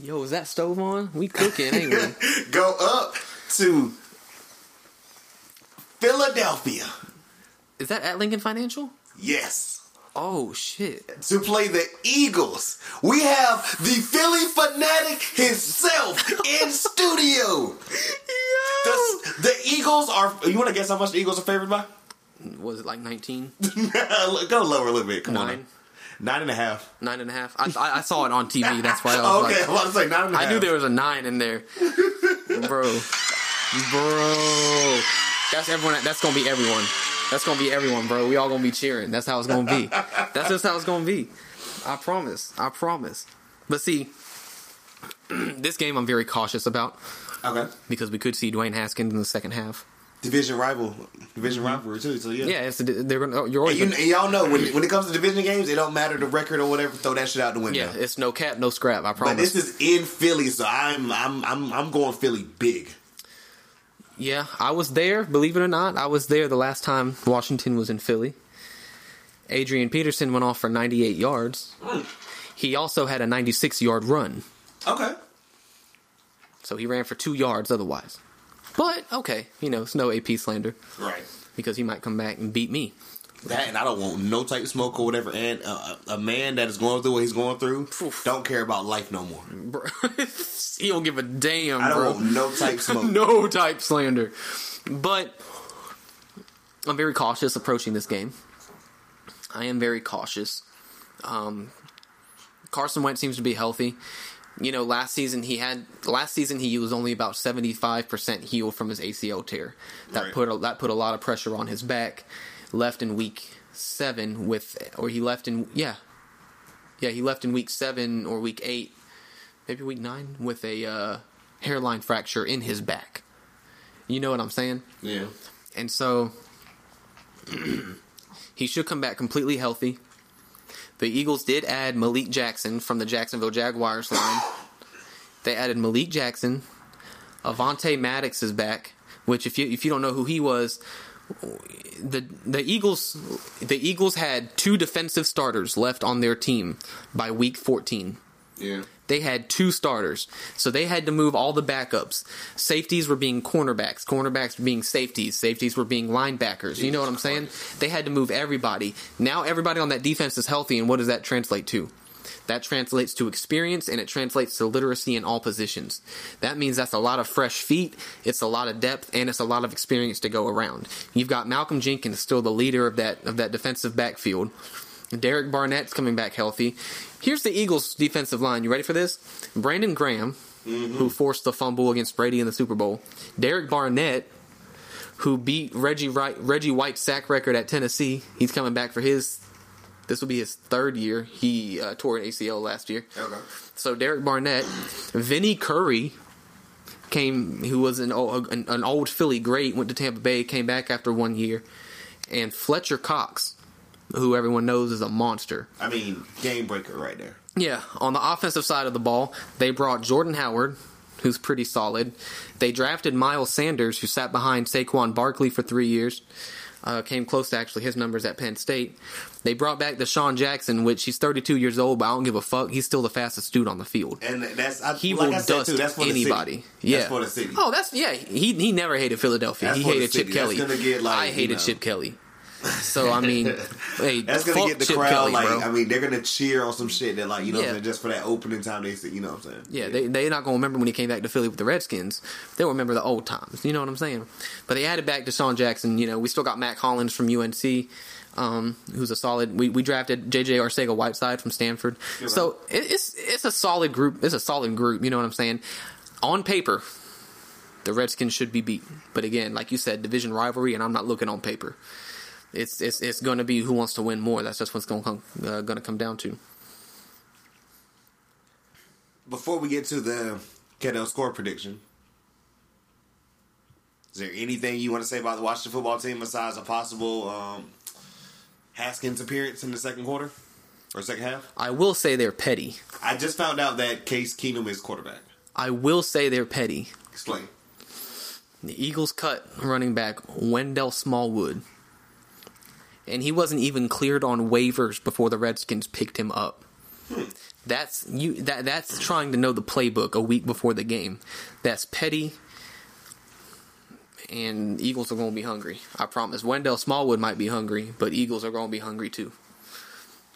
Yo, is that stove on? We cooking, ain't we? [LAUGHS] Go up to Philadelphia. Is that at Lincoln Financial? Yes. Oh shit! to play the Eagles. We have the Philly fanatic himself in [LAUGHS] studio. The, the Eagles are. You want to guess how much the Eagles are favored by? Was it like 19? [LAUGHS] Go lower a little bit. Come on. Nine? now. Nine and a half. Nine and a half. I, I, I saw it on TV. That's why I was [LAUGHS] okay, like, I was to nine and a half. I knew there was a nine in there, [LAUGHS] bro. Bro, that's everyone. That's gonna be everyone. That's gonna be everyone, bro. We all gonna be cheering. That's how it's gonna be. That's just how it's gonna be. I promise. I promise. But see, [CLEARS THROAT] this game I'm very cautious about Okay. because we could see Dwayne Haskins in the second half. Division rival, division mm-hmm. rivalry too. So yeah. Yeah, it's they're gonna. Oh, you're And, always. you, and y'all know when, when it comes to division games, it don't matter the record or whatever. Throw that shit out the window. yeah, it's no cap, no scrap. I promise. but promise. this is in Philly, so I'm I'm I'm I'm going Philly big. Yeah, I was there. Believe it or not, I was there the last time Washington was in Philly. Adrian Peterson went off for 98 yards. He also had a 96 yard run, Okay. so he ran for two yards otherwise. But okay, you know, it's no AP slander Right. because he might come back and beat me. That and I don't want no type of smoke or whatever. And uh, a man that is going through what he's going through Oof. don't care about life no more. Bro, [LAUGHS] he don't give a damn, I don't bro. want no type [LAUGHS] smoke. no type slander. But I'm very cautious approaching this game. I am very cautious. Um, Carson Wentz seems to be healthy. You know, last season he had last season he was only about 75% healed from his ACL tear. That Right. put a, that put a lot of pressure on his back. Left in week 7 with or he left in yeah. Yeah, he left in week 7 or week 8 maybe week 9 with a uh, hairline fracture in his back. You know what I'm saying? Yeah. And so [CLEARS THROAT] he should come back completely healthy. The Eagles did add Malik Jackson from the Jacksonville Jaguars line. They added Malik Jackson. Avonte Maddox is back, which if you if you don't know who he was, the the Eagles the Eagles had two defensive starters left on their team by week 14 Yeah. They had two starters. So they had to move all the backups. Safeties were being cornerbacks, cornerbacks were being safeties, safeties were being linebackers. You know what I'm saying? They had to move everybody. Now everybody on that defense is healthy, and what does that translate to? That translates to experience and it translates to literacy in all positions. That means that's a lot of fresh feet, it's a lot of depth, and it's a lot of experience to go around. You've got Malcolm Jenkins still the leader of that of that defensive backfield. Derek Barnett's coming back healthy. Here's the Eagles' defensive line. You ready for this? Brandon Graham, who forced the fumble against Brady in the Super Bowl. Derek Barnett, who beat Reggie Wright, Reggie White's sack record at Tennessee. He's coming back for his. This will be his third year. He uh, tore an ACL last year. Okay. So Derek Barnett, Vinny Curry came, who was an old, an, an old Philly great, went to Tampa Bay, came back after one year, and Fletcher Cox, who everyone knows is a monster. I mean, game breaker right there. Yeah, on the offensive side of the ball, they brought Jordan Howard, who's pretty solid. They drafted Miles Sanders, who sat behind Saquon Barkley for three years. Uh, came close to actually his numbers at Penn State. They brought back DeSean Jackson, which he's 32 years old, but I don't give a fuck. He's still the fastest dude on the field. And that's I, He like will I said dust too, that's for the anybody. Yeah, That's for the city. Oh, that's yeah. He he never hated Philadelphia. That's he hated Chip Kelly. like, I you hated know. Chip Kelly. So I mean, [LAUGHS] hey, That's gonna get the Chip crowd Kelly, like bro. I mean they're gonna cheer on some shit that like you know Yeah. Just for that opening time they see you know what I'm saying Yeah, they they're not gonna remember when he came back to Philly with the Redskins. They'll remember the old times. You know what I'm saying? But they added back DeSean Jackson. You know, we still got Mack Hollins from UNC, um, who's a solid. We we drafted JJ Arcega Whiteside from Stanford. You're So it, it's it's a solid group. It's a solid group. You know what I'm saying? On paper, the Redskins should be beat. But again, like you said, division rivalry, and I'm not looking on paper. It's it's it's going to be who wants to win more. That's just what's going to come uh, going to come down to. Before we get to the Kettle score prediction, is there anything you want to say about the Washington football team besides a possible um, Haskins appearance in the second quarter or second half? I will say they're petty. I just found out that Case Keenum is quarterback. I will say they're petty. Explain. The Eagles cut running back Wendell Smallwood. And he wasn't even cleared on waivers before the Redskins picked him up. That's you that that's trying to know the playbook a week before the game. That's petty. And Eagles are going to be hungry. I promise. Wendell Smallwood might be hungry, but Eagles are going to be hungry too.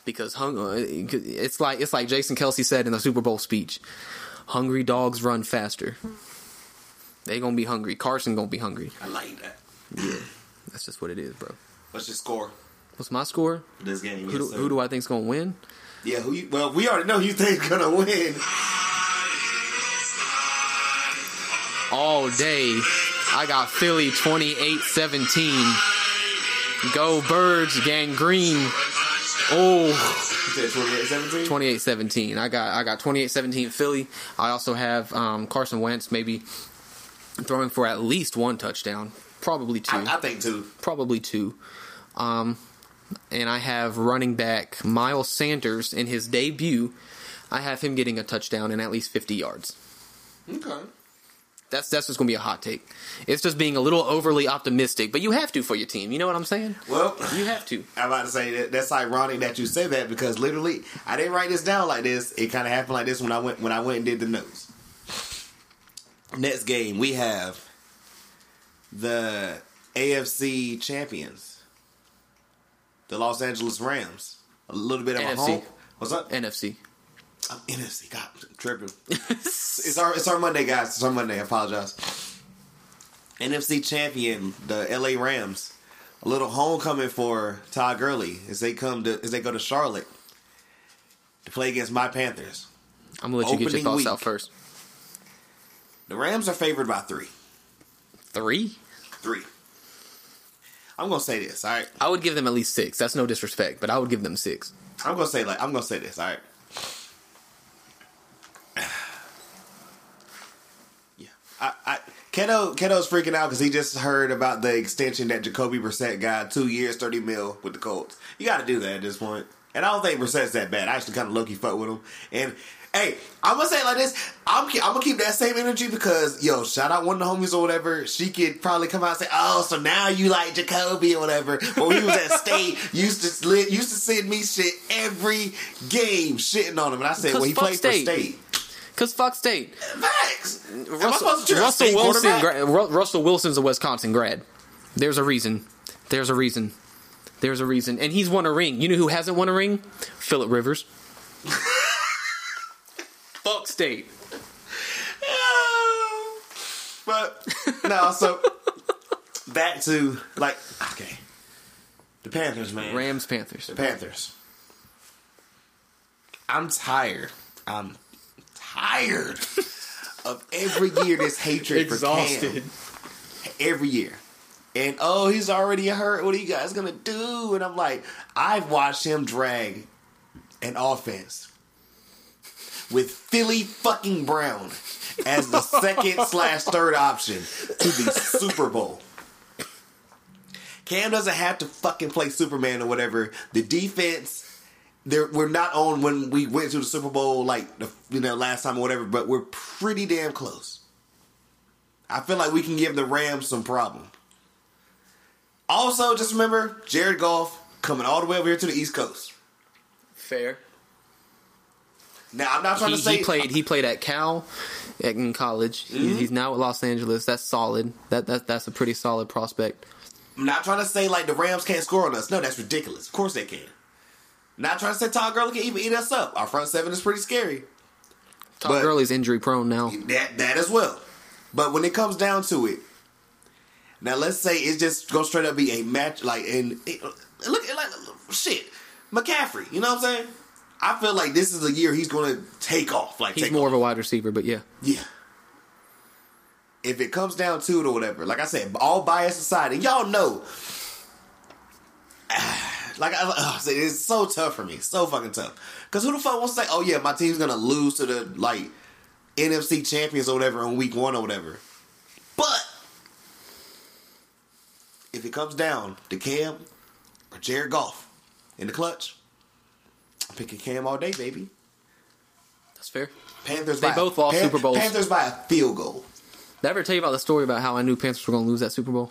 because hung, uh, it's like it's like Jason Kelce said in the Super Bowl speech. Hungry dogs run faster. They're gonna be hungry. Carson gonna be hungry. I like that. Yeah, that's just what it is, bro. What's your score What's my score? this game? Who do, who do I think's gonna win? Yeah, who you? Well, we already know you think gonna win. All day, I got Philly 28-17. Go Birds, gang green. Oh, You said 28 17? 28-17. I got I got 28-17 Philly. I also have um, Carson Wentz maybe throwing for at least one touchdown, probably two, I, I think two. probably two. Um, and I have running back Miles Sanders in his debut. I have him getting a touchdown and at least 50 yards. Okay. That's that's just gonna be a hot take. It's just being a little overly optimistic, but you have to for your team. You know what I'm saying? Well, You have to. [LAUGHS] I'm about to say that that's ironic that you say that because literally I didn't write this down like this. It kind of happened like this when I went when I went and did the notes. Next game we have the AFC champions, the Los Angeles Rams. A little bit of a NFC. home. What's up? NFC. I'm NFC. God, I'm tripping. [LAUGHS] it's our it's our Monday, guys. It's our Monday. I apologize. NFC champion, the LA Rams. A little homecoming for Todd Gurley as they come to as they go to Charlotte to play against my Panthers. I'm gonna let you get your thoughts week. out first. The Rams are favored by three. Three. Three. I'm gonna say this. All right. I would give them at least six. That's no disrespect, but I would give them six. I'm gonna say like I'm gonna say this. All right. [SIGHS] Yeah. I, I Keto Keto's freaking out because he just heard about the extension that Jacoby Brissett got two years, thirty mil with the Colts. You got to do that at this point. And I don't think Brissett's that bad. I actually kind of lucky fuck with him. And hey, I'm gonna say it like this: I'm I'm gonna keep that same energy because yo, shout out one of the homies or whatever. She could probably come out and say, "Oh, so now you like Jacoby or whatever." But when he was at state, [LAUGHS] used to used to send me shit every game, shitting on him. And I said, "Well, he played State. for state." Cause fuck state. Facts. Am I Russell, supposed to Russell Wilson. Gra- Ru- Russell Wilson's a Wisconsin grad. There's a reason. There's a reason. There's a reason, and he's won a ring. You know who hasn't won a ring? Philip Rivers. [LAUGHS] state. but no, so back to like okay, the Panthers, man. Rams Panthers. The Panthers. I'm tired. I'm tired of every year this hatred for Cam. Every year. And oh, he's already hurt. What are you guys gonna do? And I'm like, I've watched him drag an offense with Philly fucking Brown as the second [LAUGHS] slash third option to the Super Bowl. Cam doesn't have to fucking play Superman or whatever. The defense, there we're not on when we went to the Super Bowl like the you know last time or whatever, but we're pretty damn close. I feel like we can give the Rams some problem. Also, just remember Jared Goff coming all the way over here to the East Coast. Fair. Now I'm not trying He, to say he played. He played at Cal in college. Mm-hmm. He's, he's now at Los Angeles. That's solid. That that that's a pretty solid prospect. I'm not trying to say like the Rams can't score on us. No, that's ridiculous. Of course they can. Not trying to say Todd Gurley can even eat us up. Our front seven is pretty scary. Todd But- Gurley's injury prone now. That that as well. But when it comes down to it, now let's say it's just go straight up be a match like and it, look like shit McCaffrey. You know what I'm saying? I feel like this is a year he's going to take off. Like He's more off. of a wide receiver, but yeah. Yeah. If it comes down to it or whatever, like I said, all bias aside, and y'all know, [SIGHS] like I, I said, it's so tough for me, so fucking tough. Because who the fuck wants to say, "Oh yeah, my team's gonna lose to the like NFC champions or whatever in week one or whatever"? But if it comes down to Cam or Jared Goff in the clutch, I'm picking Cam all day, baby. That's fair. Panthers. They by, both lost Super Bowls. Panthers by a field goal. Did I ever tell you about the story about how I knew Panthers were going to lose that Super Bowl?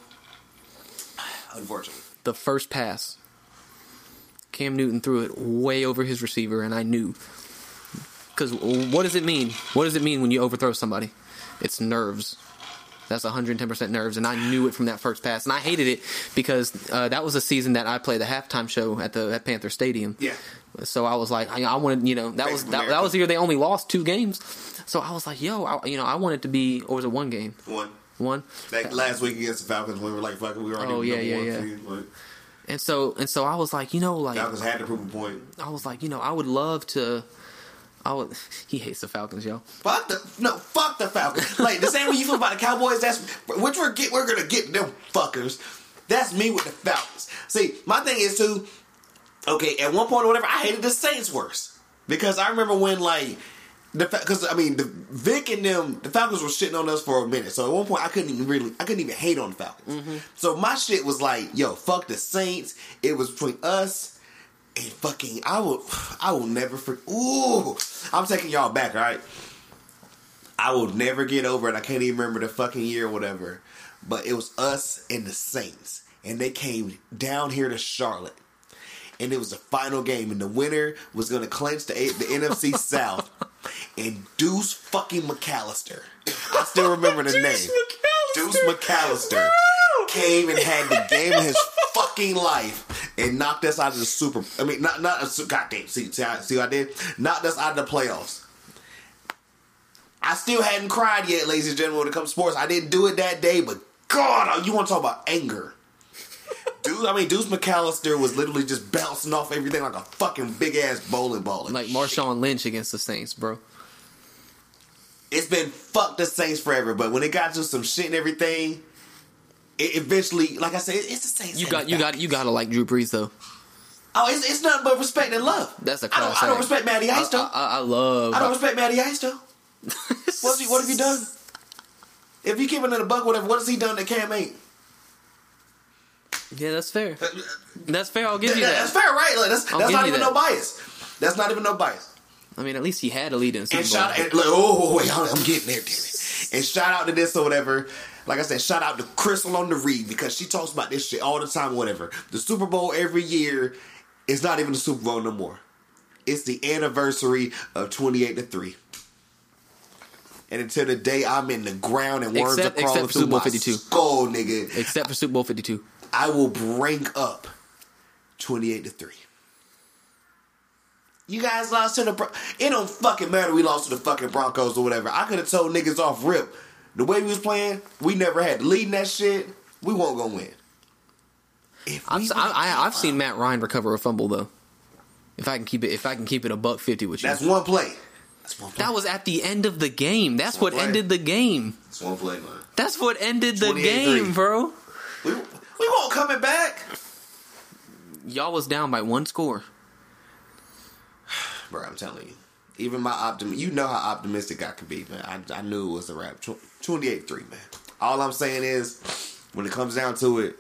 Unfortunately, The first pass, Cam Newton threw it way over his receiver, and I knew. Because what does it mean? What does it mean when you overthrow somebody? It's nerves. That's 110% nerves, and I knew it from that first pass, and I hated it because uh, that was a season that I played the halftime show at the at Panther Stadium. Yeah. So I was like, I, I wanted, you know, that was that, that was the year they only lost two games. So I was like, yo, I, you know, I wanted to be, or was it one game? One. One. Like last week against the Falcons, when we were like, fuck we were already Oh, yeah, yeah, one yeah. but And so and so I was like, you know, like Falcons had to prove a point. I was like, you know, I would love to. Would. [LAUGHS] He hates the Falcons, yo. Fuck the no, fuck the Falcons. like the same way you feel about the Cowboys. That's which we're get. We're gonna get them fuckers. That's me with the Falcons. See, my thing is too. Okay, at one point or whatever, I hated the Saints worse because I remember when like the because I mean the Vic and them the Falcons were shitting on us for a minute. So at one point I couldn't even really I couldn't even hate on the Falcons. Mm-hmm. So my shit was like, yo, fuck the Saints. It was between us and fucking I will I will never forget. Ooh, I'm taking y'all back. All right. I will never get over it. I can't even remember the fucking year or whatever. But it was us and the Saints. And they came down here to Charlotte. And it was the final game. And the winner was going to clinch the, the NFC [LAUGHS] South. And Deuce fucking McAllister. I still remember the [LAUGHS] name. Deuce McAllister came and had the game of his fucking life and knocked us out of the Super. I mean, not not a goddamn. See, see, how- see what I did? Knocked us out of the playoffs. I still hadn't cried yet, ladies and gentlemen, when it comes to sports. I didn't do it that day, but God, you want to talk about anger? Dude, I mean, Deuce McAllister was literally just bouncing off everything like a fucking big ass bowling ball. Like shit. Marshawn Lynch against the Saints, bro. it's been fuck the Saints forever, but when it got to some shit and everything, eventually, like I said, it's the Saints. You got you got you got to like Drew Brees though. Oh, it's, it's nothing but respect and love. That's a I don't, I don't respect Matty Ice though. I, I, I love. I don't respect Matty Ice though. [LAUGHS] What's he, what have you done? If you keeping it a buck, whatever, what has he done that Cam ain't? Yeah, that's fair. That's fair. I'll give you That- That's fair, right? Like, that's I'll that's not even that. no bias. That's not even no bias. I mean, at least he had a lead in Super And Bowl. shout and like, oh wait, I'm getting there, damn it. And shout out to this or whatever. Like I said, shout out to Crystal on the read because she talks about this shit all the time. Whatever the Super Bowl every year is not even the Super Bowl no more. It's the anniversary of twenty eight to three. And until the day I'm in the ground and worms Except- are crawling except for through Super Bowl my 52. skull, nigga, except for Super Bowl Fifty Two. I will bring up 28 to 3. You guys lost to the Bron- It don't fucking matter we lost to the fucking Broncos or whatever. I could have told niggas off rip. The way we was playing, we never had to lead in that shit. We won't go win. If I've s- I, I, I've seen Matt Ryan recover a fumble though. If I can keep it, if I can keep it a buck fifty with you, That's one play. That's one play. that was at the end of the game. That's One what play. ended the game. That's one play, man. That's what ended the game, bro. We, we won't coming back. Y'all was down by one score. [SIGHS] Bro, I'm telling you. Even my optim, you know how optimistic I can be, man. I, I knew it was a wrap. 28-3, man. All I'm saying is, when it comes down to it,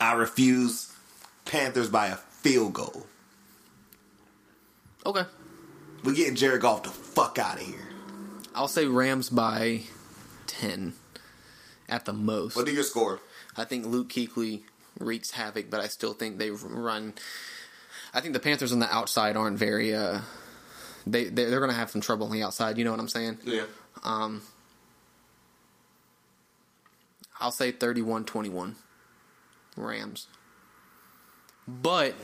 I refuse Panthers by a field goal. Okay, We're getting Jared Goff the fuck out of here. I'll say Rams by ten at the most. What do your score? I think Luke Kuechly wreaks havoc, but I still think they run. I think the Panthers on the outside aren't very. uh They they're, they're going to have some trouble on the outside. You know what I'm saying? Yeah. Um, I'll say 31-21 Rams. But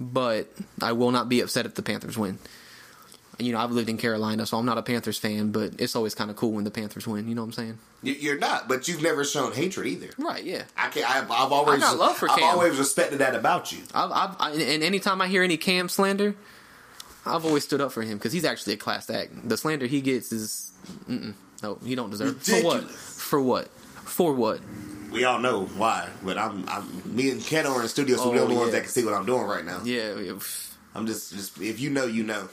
but I will not be upset if the Panthers win. You know, I've lived in Carolina, so I'm not a Panthers fan, but it's always kind of cool when the Panthers win. You know what I'm saying? You- You're not, but you've never shown hatred either. Right? Yeah. I can I've, I've always I got love for I've always respected that about you. I've, I've, I, and anytime I hear any Cam slander, I've always stood up for him because he's actually a class act. The slander he gets is, no, he don't deserve. it. For what? For what? For what? We all know why, but I'm, I'm me and Ken are in the studio, so we're the Oh, only ones that can see what I'm doing right now. Yeah, yeah, I'm just, just if you know, you know.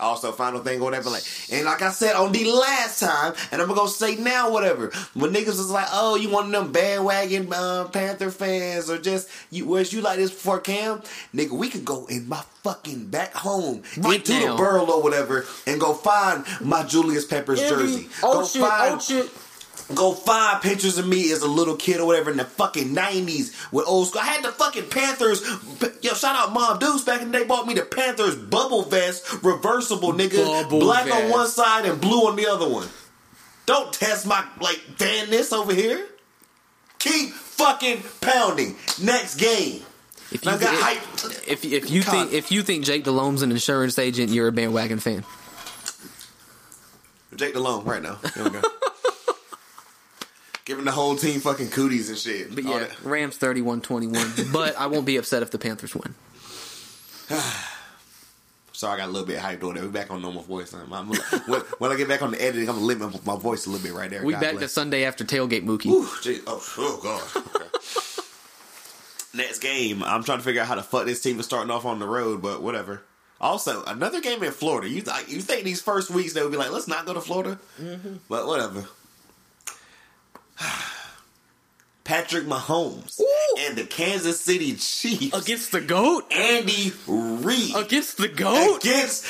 Also, final thing or whatever, like, and like I said on the last time, and I'm gonna say now, whatever. When niggas was like, "Oh, you one of them bandwagon uh, Panther fans, or just you, where's you like this before Cam?" Nigga, we could go in my fucking back home Right into now. the Burl or whatever, and go find my Julius Peppers jersey. go find, oh shit. Go find pictures of me as a little kid or whatever in the fucking nineties with old school. I had the fucking Panthers. Yo, shout out Mom Deuce back in the day. Bought me the Panthers bubble vest, reversible nigga, Bubble black on one side and blue on the other one. Don't test my like this over here. Keep fucking pounding. Next game. If got if, if if you think if you think Jake Delhomme's an insurance agent, you're a bandwagon fan. Jake Delhomme right now. There we go. [LAUGHS] Giving the whole team fucking cooties and shit. But yeah, that. Rams 31-21. [LAUGHS] but I won't be upset if the Panthers win. [SIGHS] Sorry, I got a little bit hyped on there. We're back on normal voice. I'm, I'm, [LAUGHS] when, when I get back on the editing, I'm gonna limit my voice a little bit right there. We God back to bless. Sunday after tailgate Mookie. Ooh, oh, oh god. [LAUGHS] Okay. Next game, I'm trying to figure out how the fuck this team is starting off on the road, but whatever. Also, another game in Florida. You th- you think these first weeks they would be like, let's not go to Florida, Mm-hmm. but whatever. [SIGHS] Patrick Mahomes Ooh. and the Kansas City Chiefs Against the GOAT? Andy Reid Against the GOAT? against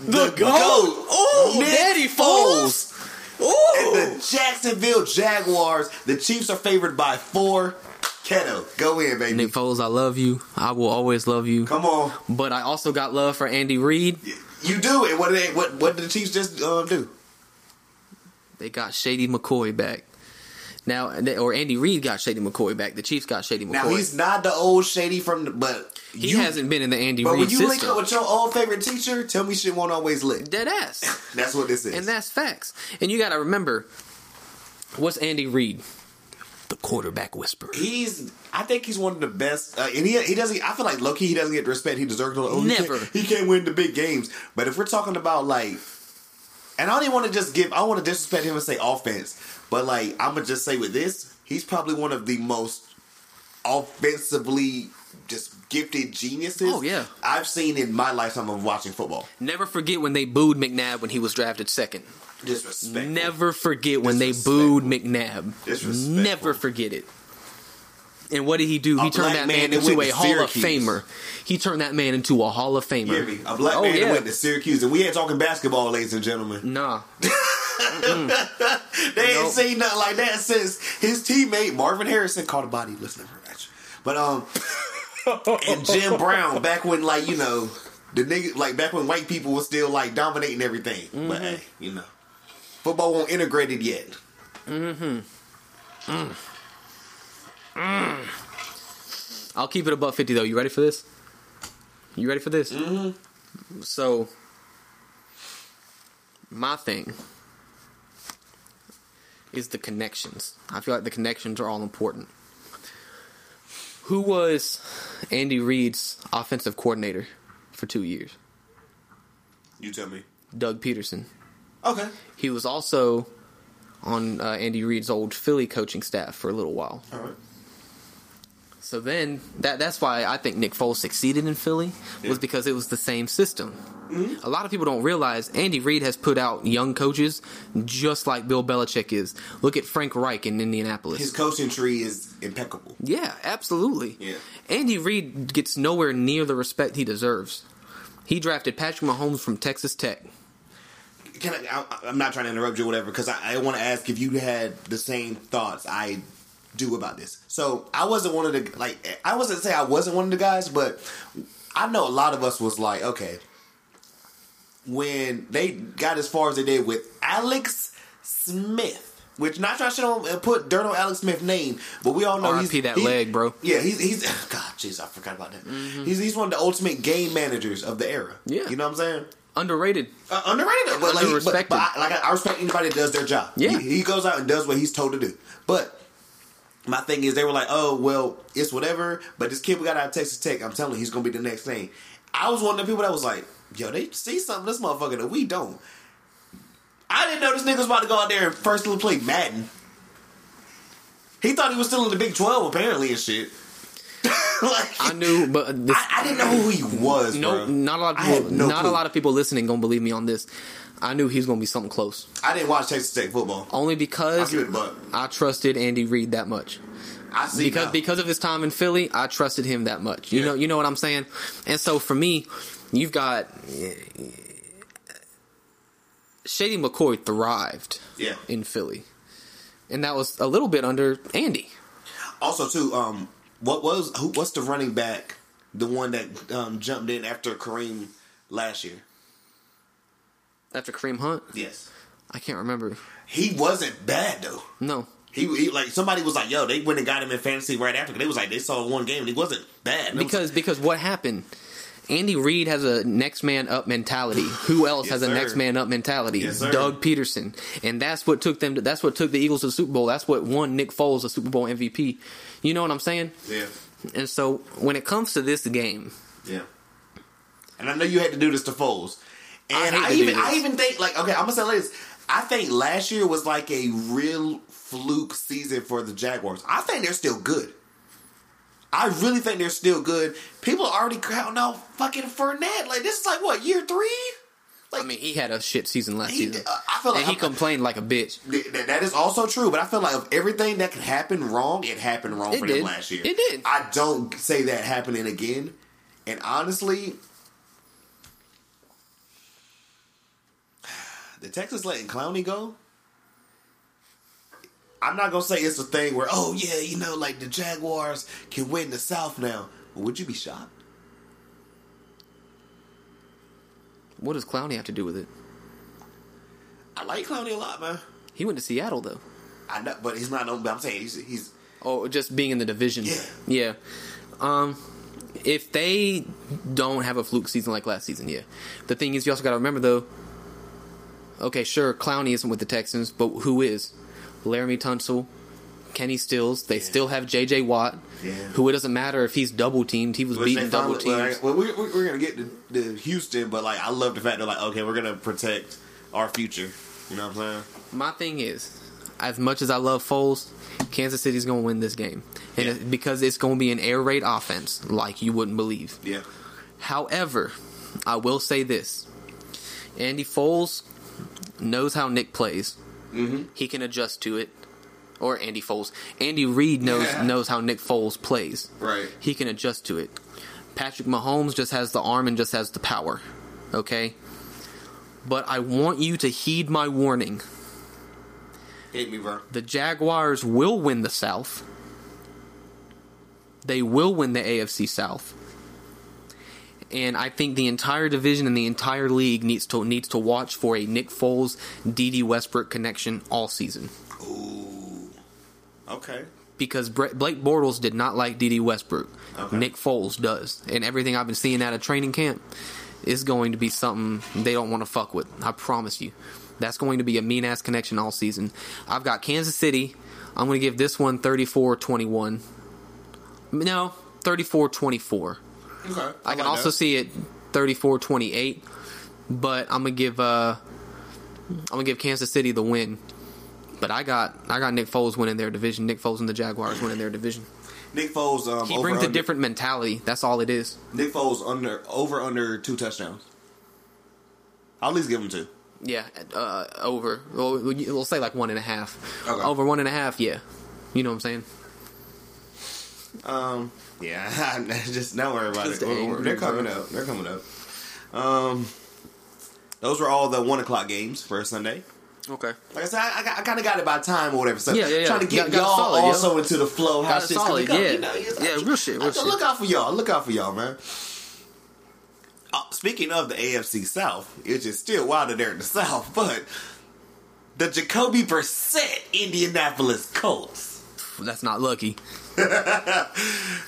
The the, GOAT? goat, Ooh, Nick Daddy Foles. and the Jacksonville Jaguars. The Chiefs are favored by four. Keto, go in, baby. Nick Foles, I love you. I will always love you. Come on, But I also got love for Andy Reid. you do it. What did they, what what did the Chiefs just um, do? They got Shady McCoy back. Now, or Andy Reid got Shady McCoy back. The Chiefs got Shady McCoy. Now he's not the old shady from the, but he you, hasn't been in the Andy Reid. But when you link up with your old favorite teacher, tell me shit won't always lick. Dead ass. [LAUGHS] That's what this is. and that's facts. And you got to remember, what's Andy Reid? The quarterback whisperer. He's, I think he's one of the best, uh, and he he doesn't. I feel like Loki, he doesn't get the respect he deserves. Oh, he Never. can't, he can't win the big games. But if we're talking about like, and I don't even want to just give, I want to disrespect him and say offense, but like I'm gonna just say with this, he's probably one of the most offensively just gifted geniuses. Oh, yeah. I've seen in my lifetime of watching football. Never forget when they booed McNabb when he was drafted second. Disrespect. Never forget when they booed McNabb. Never forget it. And what did he do? A he turned that man man into a Hall of Famer. He turned that man into a Hall of Famer. A black Oh, man yeah. went to Syracuse, and we ain't talking basketball, ladies and gentlemen. Nah. [LAUGHS] They ain't Nope. seen nothing like that since his teammate Marvin Harrison caught a body. Listen for that. But um, [LAUGHS] and Jim Brown back when like you know the nigga like back when white people was still like dominating everything. But mm-hmm. hey, you know, football won't integrated yet. Mm-hmm. Mm. I'll keep it above 50 though. You ready for this? You ready for this? Mm-hmm. So, my thing is the connections. I feel like the connections are all important. Who was Andy Reid's offensive coordinator for two years? You tell me. Doug Pederson. Okay. He was also on uh, Andy Reid's old Philly coaching staff for a little while. All right. So then that that's why I think Nick Foles succeeded in Philly was Yeah. because it was the same system. Mm-hmm. A lot of people don't realize Andy Reid has put out young coaches just like Bill Belichick is. Look at Frank Reich in Indianapolis. His coaching tree is impeccable. yeah, absolutely. Yeah. Andy Reid gets nowhere near the respect he deserves. He drafted Patrick Mahomes from Texas Tech. Can I, I, I'm not trying to interrupt you or whatever because I, I want to ask if you had the same thoughts I do about this. So I wasn't one of the like I wasn't say I wasn't one of the guys, but I know a lot of us was like, okay, when they got as far as they did with Alex Smith. Which not trying to shit on, uh, put dirt on Alex Smith's name, but we all know he's that he- leg, bro. Yeah, he's he's [LAUGHS] God, jeez, I forgot about that. He's he's one of the ultimate game managers of the era. Yeah. you know what I'm saying? Underrated. Uh, underrated, but like, but, but I, like I, I respect anybody that does their job. Yeah. he, he goes out and does what he's told to do. But my thing is, they were like, "Oh, well, it's whatever." But this kid we got out of Texas Tech, I'm telling you, he's gonna be the next thing. I was one of the people that was like, "Yo, they see something this motherfucker that we don't." I didn't know this nigga was about to go out there and first play Madden. He thought he was still in the Big Twelve, apparently, and shit. [LAUGHS] like, I knew, but this, I, I didn't know who he was. no, bro. not a lot of people. no not clue. a lot of people listening gonna believe me on this. I knew he was gonna be something close, I didn't watch Texas Tech football. only because give it a buck. I trusted Andy Reid that much. I see because now. because of his time in Philly, I trusted him that much. You Yeah. know, you know what I'm saying. And so for me, you've got Shady McCoy thrived yeah. in Philly, and that was a little bit under Andy. Also, too, um, what was who? What's the running back? The one that um, jumped in after Kareem last year. After Kareem Hunt, Yes, I can't remember. he wasn't bad though. No, He, he like somebody was like, "Yo, they went and got him in fantasy right after." They was like, they saw one game and he wasn't bad. It was- Because because what happened? Andy Reid has a next man up mentality. Who else Yes, has a sir. next man up mentality? Yes. Doug Pederson, and that's what took them. To, that's what took the Eagles to the Super Bowl. That's what won Nick Foles a Super Bowl MVP. You know what I'm saying? yeah, And so when it comes to this game, yeah. And I know you had to do this to Foles, I and hate I, even. I even think like okay, I'm gonna say like this. I think last year was like a real fluke season for the Jaguars. I think they're still good. I really think they're still good. People are already counting out fucking Fournette. Like this is like what year three? I mean, he had a shit season last He, season, uh, I feel like and he I'm- complained like a bitch. Th- that is also true, but I feel like of everything that could happen wrong, it happened wrong It for did. them last year. It did. I don't say that happening again. And honestly, [SIGHS] the Texas letting Clowney go. I'm not gonna say it's a thing where, oh yeah, you know, like the Jaguars can win the South now. Would you be shocked? What does Clowney have to do with it? I like Clowney a lot, man. He went to Seattle though. I know, but he's not. no- But I'm saying he's he's Oh, just being in the division. Yeah. Yeah. Um, if they don't have a fluke season like last season, yeah. The thing is, you also got to remember though. Okay, sure, Clowney isn't with the Texans, but who is? Laremy Tunsil, Kenny Stills. They still have J.J. Watt, Yeah. who it doesn't matter if he's double teamed. He was Which beating double teams. Well, we, we, we're gonna get to, to Houston, but like I love the fact they're like, okay, we're gonna protect our future. You know what I'm saying? My thing is, as much as I love Foles, Kansas City's to win this game, and Yeah. it, because it's to be an air raid offense like you wouldn't believe. Yeah. However, I will say this: Andy Foles knows how Nick plays. Mm-hmm. He can adjust to it. Or Andy Foles. Andy Reid knows Yeah. knows how Nick Foles plays. Right. He can adjust to it. Patrick Mahomes just has the arm and just has the power. Okay? But I want you to heed my warning. Hit me, bro. The Jaguars will win the South. They will win the AFC South. And I think the entire division and the entire league needs to needs to watch for a Nick Foles, Dede Westbrook connection all season Ooh. Okay. because Brett, Blake Bortles did not like Dede Westbrook. Okay. Nick Foles does, and everything I've been seeing out of training camp is going to be something they don't want to fuck with. I promise you, that's going to be a mean ass connection all season. I've got Kansas City. I'm going to give this one 34-21. No, 34-24. Okay. I can also see it 34-28, but I'm gonna give uh I'm gonna give Kansas City the win. But I got I got Nick Foles winning their division. Nick Foles and the Jaguars winning their division. Nick Foles. Um, He brings a different mentality. That's all it is. Nick Foles under over under two touchdowns. I'll at least give him two. Yeah, uh, over. We'll, we'll say like one and a half. Okay. Over one and a half. Yeah, you know what I'm saying. Um. Yeah. [LAUGHS] just don't worry about Just it. Angry, They're coming bro. up. They're coming up. Um. Those were all the one o'clock games for Sunday. Okay. Like I said, I, I, I kind of got it by time or whatever. So Yeah, yeah, yeah. trying to get Got- got y'all solid, yo. also into the flow. How Got shit's solid, yeah. You know, Yeah, real shit, real shit. Look out for y'all. Look out for y'all, man. Uh, speaking of the AFC South, it's just still wilder there in the [LAUGHS] South, but the Jacoby Brissett Indianapolis Colts That's not lucky. [LAUGHS]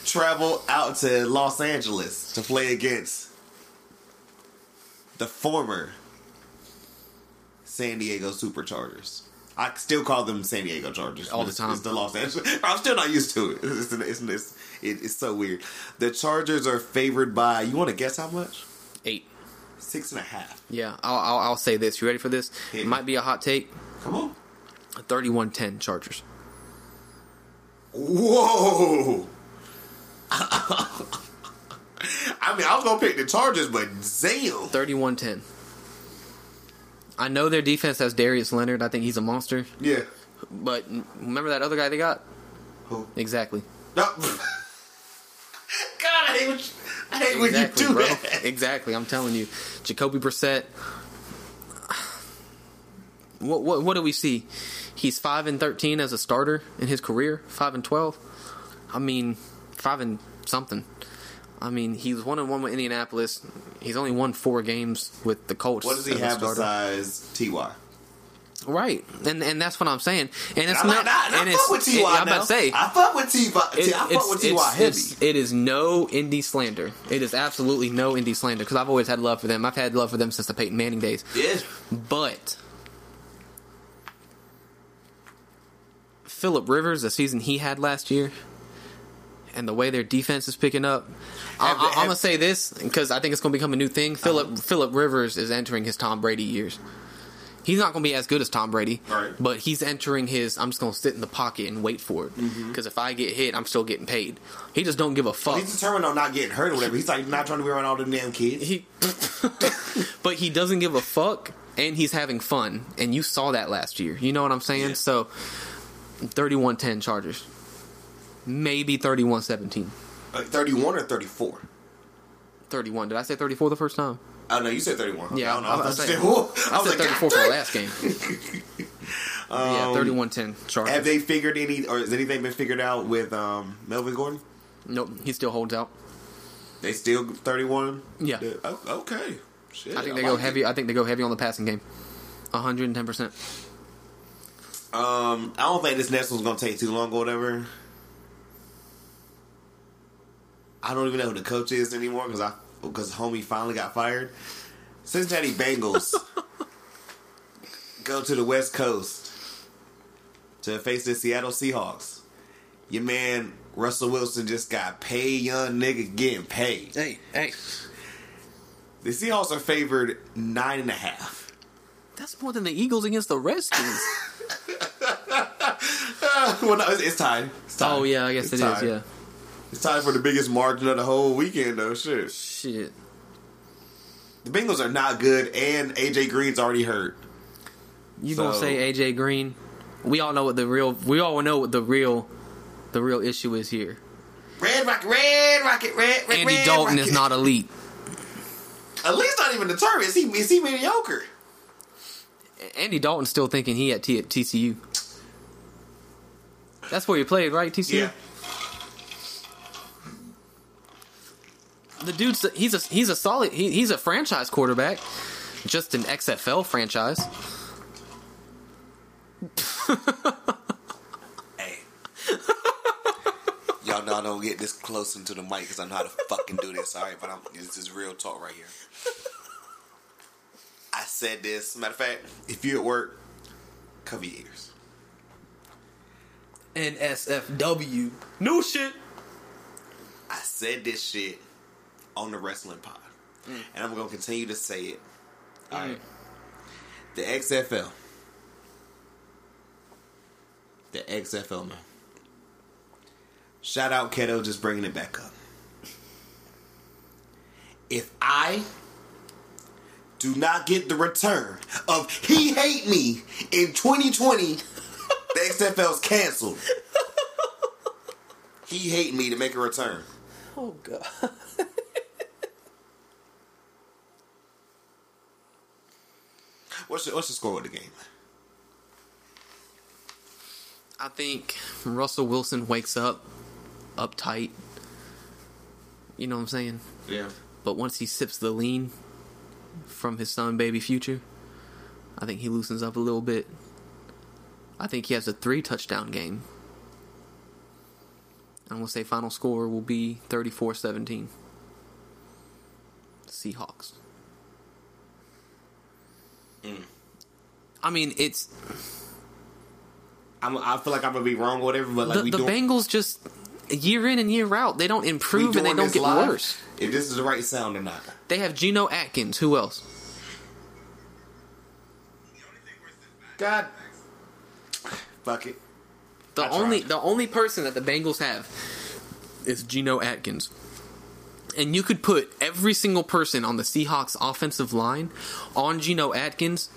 travel out to Los Angeles to play against the former San Diego Superchargers. I still call them San Diego Chargers All the time. It's the Los Angeles. [LAUGHS] I'm still not used to it. It's, it's, it's, it- it's so weird. The Chargers are favored by. You want to guess how much? Eight. Six and a half. Yeah, I'll, I'll, I'll say this. You ready for this? Hit It me. might be a hot take. Come on. 31-10 Chargers. Whoa. [LAUGHS] I mean, I was gonna pick the Chargers, but Zale. 31-10. I know their defense has Darius Leonard. I think he's a monster. Yeah. But remember that other guy they got? Who? Exactly. No. [LAUGHS] God, I hate, what you, I hate when exactly, you do bro. that. Exactly. I'm telling you, Jacoby Brissett. What what what do we see? He's five and thirteen as a starter in his career. Five and twelve. I mean, five and something. I mean, he's one and one with Indianapolis. He's only won four games with the Colts. What does he have starter. besides Ty? Right, and and that's what I'm saying. And it's not. I, I and fuck with Ty it- I'm about to say. I fuck with Ty. it- I fuck with Ty it's- heavy. it's- it is no Indy slander. It is absolutely no Indy slander because I've always had love for them. I've had love for them since the Peyton Manning days. yeah. But Philip Rivers, the season he had last year, and the way their defense is picking up, I, Have they- I, am gonna say this because I think it's gonna become a new thing. Uh-huh. Philip Philip Rivers is entering his Tom Brady years. He's not gonna be as good as Tom Brady, Right. but he's entering his. I'm just gonna sit in the pocket and wait for it mm-hmm. because if I get hit, I'm still getting paid. He just don't give a fuck. He's determined on not getting hurt or whatever. He's like not trying to be around all them damn kids. he [LAUGHS] but he doesn't give a fuck and he's having fun and you saw that last year you know what i'm saying Yeah. so 31-10 chargers maybe 31-17 Like 31 or 34? 31 did i say 34 the first time Oh no, you said 31. Yeah, I don't know. I I, saying- said, i, I said like, 34 God for the last game [LAUGHS] yeah 31-10 chargers Have they figured any, or has anything been figured out with um, Melvin Gordon? nope he still holds out They still 31? Yeah. Oh, okay. Shit, i think they go like heavy i think they go heavy on the passing game 110% Um, I don't think this next one's gonna take too long or whatever. I don't even know who the coach is anymore because I because homie finally got fired. Cincinnati Bengals [LAUGHS] go to the West Coast to face the Seattle Seahawks. Your man Russell Wilson just got paid, young nigga getting paid. hey hey The Seahawks are favored nine and a half. that's more than the eagles against the redskins [LAUGHS] well, no, it's, it's tied. It's oh, tied. oh yeah i guess It's it is. yeah It's time for the biggest margin of the whole weekend, though. Shit. shit The Bengals are not good, and AJ Green's already hurt. You gonna say AJ Green? We all know what the real. We all know what the real, the real issue is here. Red Rocket, Red Rocket, Red, red Andy red Dalton Rocket. is not elite. At least not even determined. Is he, is he mediocre? Andy Dalton's still thinking he at, T- at TCU. That's where he played, right? TCU. The dude's he's a he's a solid he, he's a franchise quarterback, just an XFL franchise. Hey. Y'all know I don't get this close into the mic because I know how to fucking do this. All right, but I'm, this is real talk right here. I said this. Matter of fact, if you're at work, cover your ears. NSFW. New shit. I said this shit on the wrestling pod, mm. and I'm gonna continue to say it. Mm. All right, the XFL, the XFL man. Shout out Keto, just bringing it back up. If I do not get the return of he hate me in 2020, the XFL's canceled. He hate me to make a return. Oh god. What's the, what's the score of the game? I think Russell Wilson wakes up uptight. You know what I'm saying? Yeah. But once he sips the lean from his son baby future, I think he loosens up a little bit. I think he has a three touchdown game. I'm gonna say final score will be 34-17. Seahawks. Mm. I mean, it's I'm, I feel like I'm gonna be wrong or whatever, but like the, we the doing, Bengals just year in and year out. They don't improve and they don't get live, worse. If this is the right sound or not. They have Geno Atkins. Who else? God, fuck it. The I tried. only the only person that the Bengals have is Geno Atkins. And you could put every single person on the Seahawks offensive line on Geno Atkins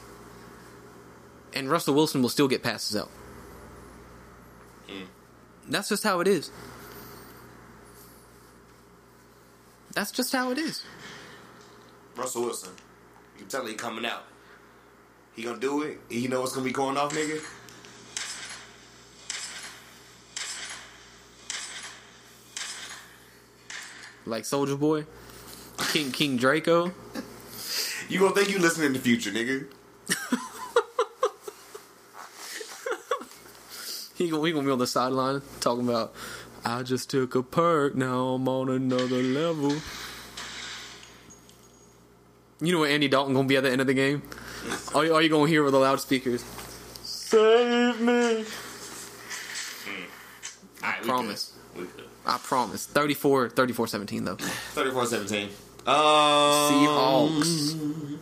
and Russell Wilson will still get passes out. Hmm. That's just how it is. That's just how it is. Russell Wilson, you tell he coming out. He gonna do it. You know what's gonna be going off, nigga. Like Soldier Boy, King King Draco. You gonna think you listening in the future, nigga. [LAUGHS] he gonna, he gonna be on the sideline talking about, I just took a perk, now I'm on another level. You know what Andy Dalton gonna be at the end of the game? [LAUGHS] All, you- all you gonna hear with the loudspeakers. Save me. Hmm. All right, we Promise. good. We good. I promise. 34, 34 17 though. 34-17. Um, Seahawks.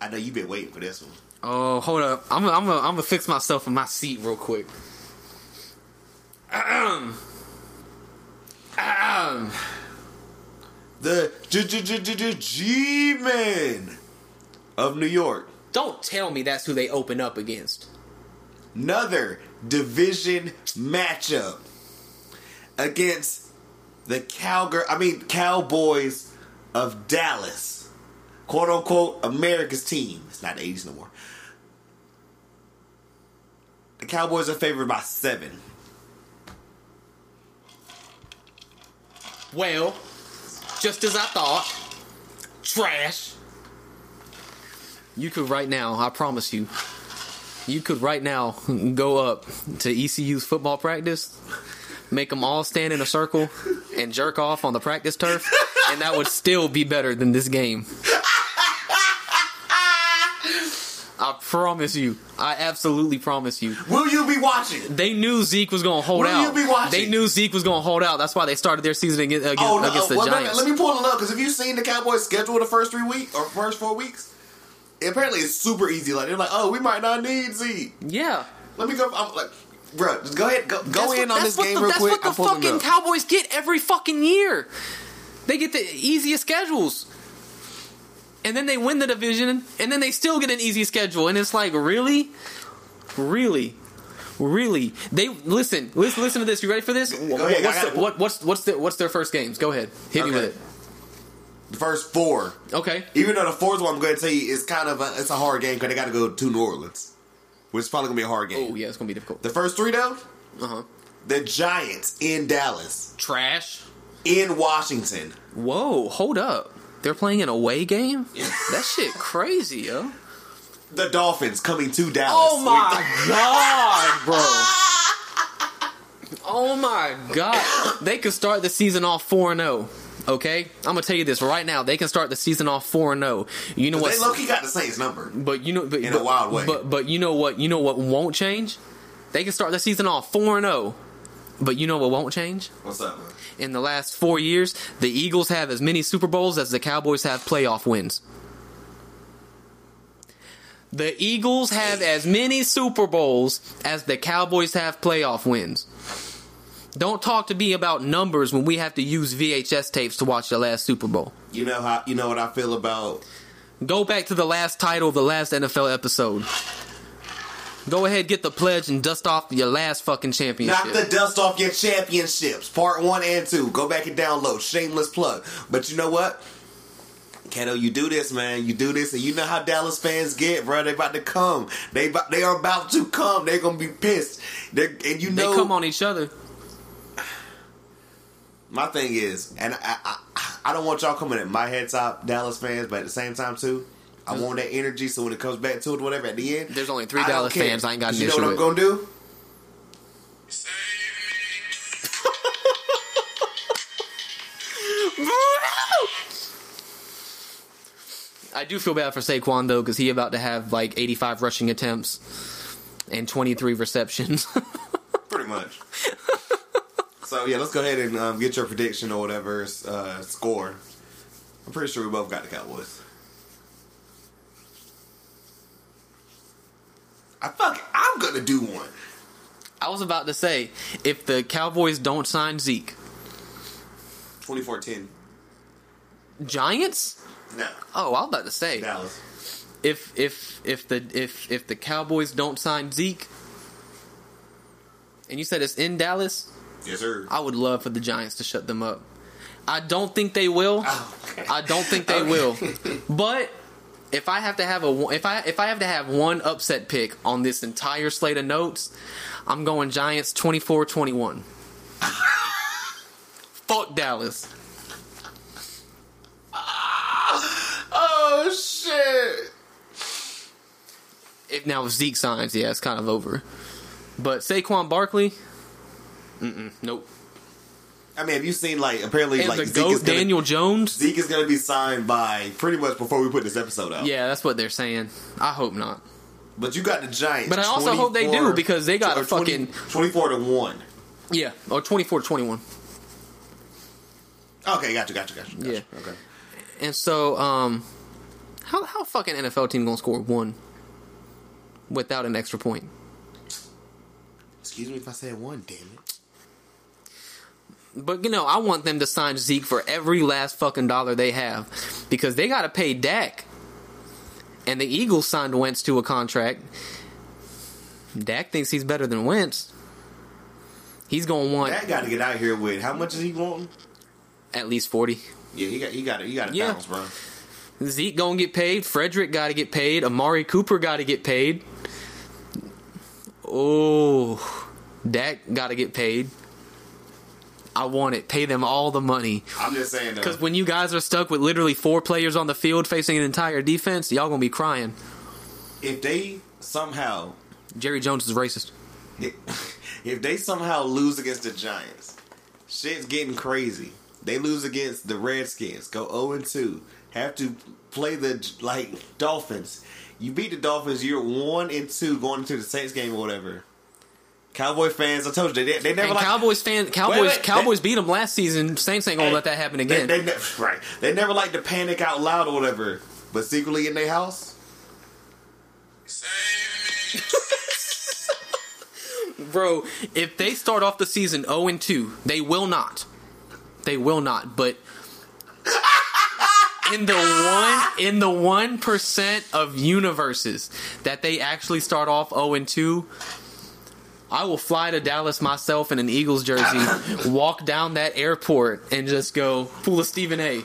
I know you've been waiting for this one. Oh, hold up. I'm gonna I'm gonna I'm gonna fix myself in my seat real quick. Ahem. Ahem. The G- G- G- G- G- G-Men of New York. Don't tell me that's who they open up against. Another division matchup against the Cowgirl, I mean Cowboys of Dallas. Quote unquote America's team. It's not the 80s no more. The Cowboys are favored by seven. Well, just as I thought. Trash. You could right now, I promise you. You could right now go up to ECU's football practice, make them all stand in a circle, and jerk off on the practice turf, and that would still be better than this game. I promise you. I absolutely promise you. Will you be watching? They knew Zeke was going to hold Will you out. be watching? They knew Zeke was going to hold out. That's why they started their season against, against, Oh no! against the well, Giants. Let me pull it up because if you've seen the Cowboys' schedule the first three weeks or first four weeks, apparently it's super easy. Like they're like, oh, we might not need Zeke. yeah. Let me go. I'm like, bro, just go ahead, go, go in what- on this game the, real that's quick. what the I'm pulling it fucking. Cowboys get every fucking year. They get the easiest schedules. And then they win the division, and then they still get an easy schedule. And it's like, really? Really? Really? They listen. Listen. Listen to this. You ready for this? Go ahead, What's, the, what, what's what's their what's their first games? Go ahead. Hit me with it. The first four. Okay. Even though the fourth one, I'm going to tell you, is kind of a, it's a hard game because they got to go to New Orleans, which is probably to be a hard game. Oh yeah, it's gonna be difficult. The first three though, Uh huh. the Giants in Dallas, Trash. in Washington, Whoa, hold up. They're playing an away game? [LAUGHS] that shit crazy, yo. the Dolphins coming to Dallas. Oh my god, bro. [LAUGHS] Oh my god. They could start the season off 4 0. Okay? I'm to tell you this right now. They can start the season off 4 and 0. You know what? They low key got the Saints number. But you know but, In a wild way. But but you know what? You know what won't change? They can start the season off 4 and 0. But you know what won't change? What's that? man? In the last 4 years, the Eagles have as many Super Bowls as the Cowboys have playoff wins. The Eagles have as many Super Bowls as the Cowboys have playoff wins. Don't talk to me about numbers when we have to use VHS tapes to watch the last Super Bowl. You know how you know what I feel about Go back to the last title of the last NFL episode. Go ahead, get the pledge and dust off your last fucking championship. Knock the dust off your championships, part one and two. Go back and download. Shameless plug. But you know what? Kato, you do this, man. You do this, and you know how Dallas fans get, bro. They about to come. They about, they are about to come. They're gonna be pissed. They're, and you know they come on each other. My thing is, and I, I, I don't want y'all coming at my head top Dallas fans, but at the same time too, I want that energy. So when it comes back to it, whatever, at the end, There's only three I Dallas fans I ain't got an You know issue what I'm gonna do? I do feel bad for Saquon though, because he about to have like 85 rushing attempts and 23 receptions. [LAUGHS] Pretty much. So yeah, let's go ahead and um, get your prediction or whatever uh, score. I'm pretty sure we both got the Cowboys. I fuck. I'm gonna do one. I was about to say, if the Cowboys don't sign Zeke, 24-10. Giants? No, Oh, I was about to say, Dallas. if if if the if if the Cowboys don't sign Zeke, and you said it's in Dallas, Yes, sir. I would love for the Giants to shut them up. I don't think they will. Oh, okay. I don't think they [LAUGHS] Okay. will. But if I have to have a one- if I if I have to have one upset pick on this entire slate of notes, I'm going Giants 24-21. [LAUGHS] Fuck Dallas. Ah, oh shit! If now if Zeke signs, yeah, it's kind of over. But Saquon Barkley, mm-mm, nope. I mean, have you seen like apparently And like the Zeke goat is gonna, Daniel Jones. Zeke is going to be signed by pretty much before we put this episode out. Yeah, that's what they're saying. I hope not. But you got the Giants. But I also hope they do, because they got a or 20 fucking- twenty-four to one. Yeah, or 24 21. Okay, gotcha, gotcha, gotcha. gotcha. Yeah. Okay. And so, um, how how fucking NFL team gonna score one without an extra point? Excuse me if I said one. Damn it. But you know, I want them to sign Zeke for every last fucking dollar they have because they got to pay Dak. And the Eagles signed Wentz to a contract. Dak thinks he's better than Wentz. He's gonna want That got to get out here with how much is he wanting? at least forty. Yeah, he got he got it. He got to Yeah. bounce, bro. Zeke gonna get paid. Frederick got to get paid. Amari Cooper got to get paid. Oh, Dak got to get paid. I want it. Pay them all the money. I'm just saying though. Because when you guys are stuck with literally four players on the field facing an entire defense, y'all gonna be crying. if they somehow Jerry Jones is racist. [LAUGHS] if they somehow lose against the Giants, shit's getting crazy. They lose against the Redskins, go 0 and 2, have to play the like Dolphins. You beat the Dolphins, you're 1 and 2 going into the Saints game or whatever. Cowboy fans, I told you they, they never And like Cowboys fan, Cowboys, Wait, wait, Cowboys beat them last season. Saints ain't gonna let that happen again. they, ne- right. They never like to panic out loud or whatever, but secretly in their house. [LAUGHS] Bro, if they start off the season 0 and 2, they will not. They will not. But in the one in the one percent of universes that they actually start off 0 and 2, I will fly to Dallas myself in an Eagles jersey, [LAUGHS] walk down that airport, and just go pull a Stephen A.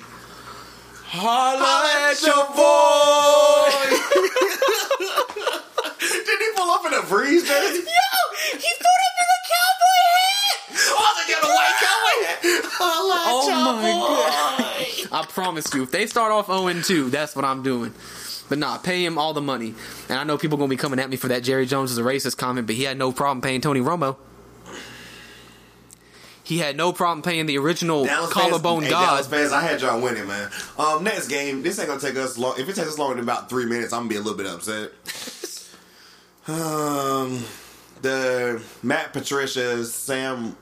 Holla at your boy! [LAUGHS] Did he pull up in a breeze jersey? Yo, he put up in a cowboy hat. Oh, they got a white cowboy hat. Holla at Oh your my boy. I promise you, if they start off 0 2, that's what I'm doing. But nah, pay him all the money. And I know people gonna be coming at me for that Jerry Jones is a racist comment, but he had no problem paying Tony Romo. He had no problem paying the original Dallas collarbone fans, hey, god. Dallas fans, I had y'all winning, man. Um, next game, this ain't gonna take us long. If it takes us longer than about three minutes, I'm gonna be a little bit upset. [LAUGHS] um, the Matt Patricia, Sam,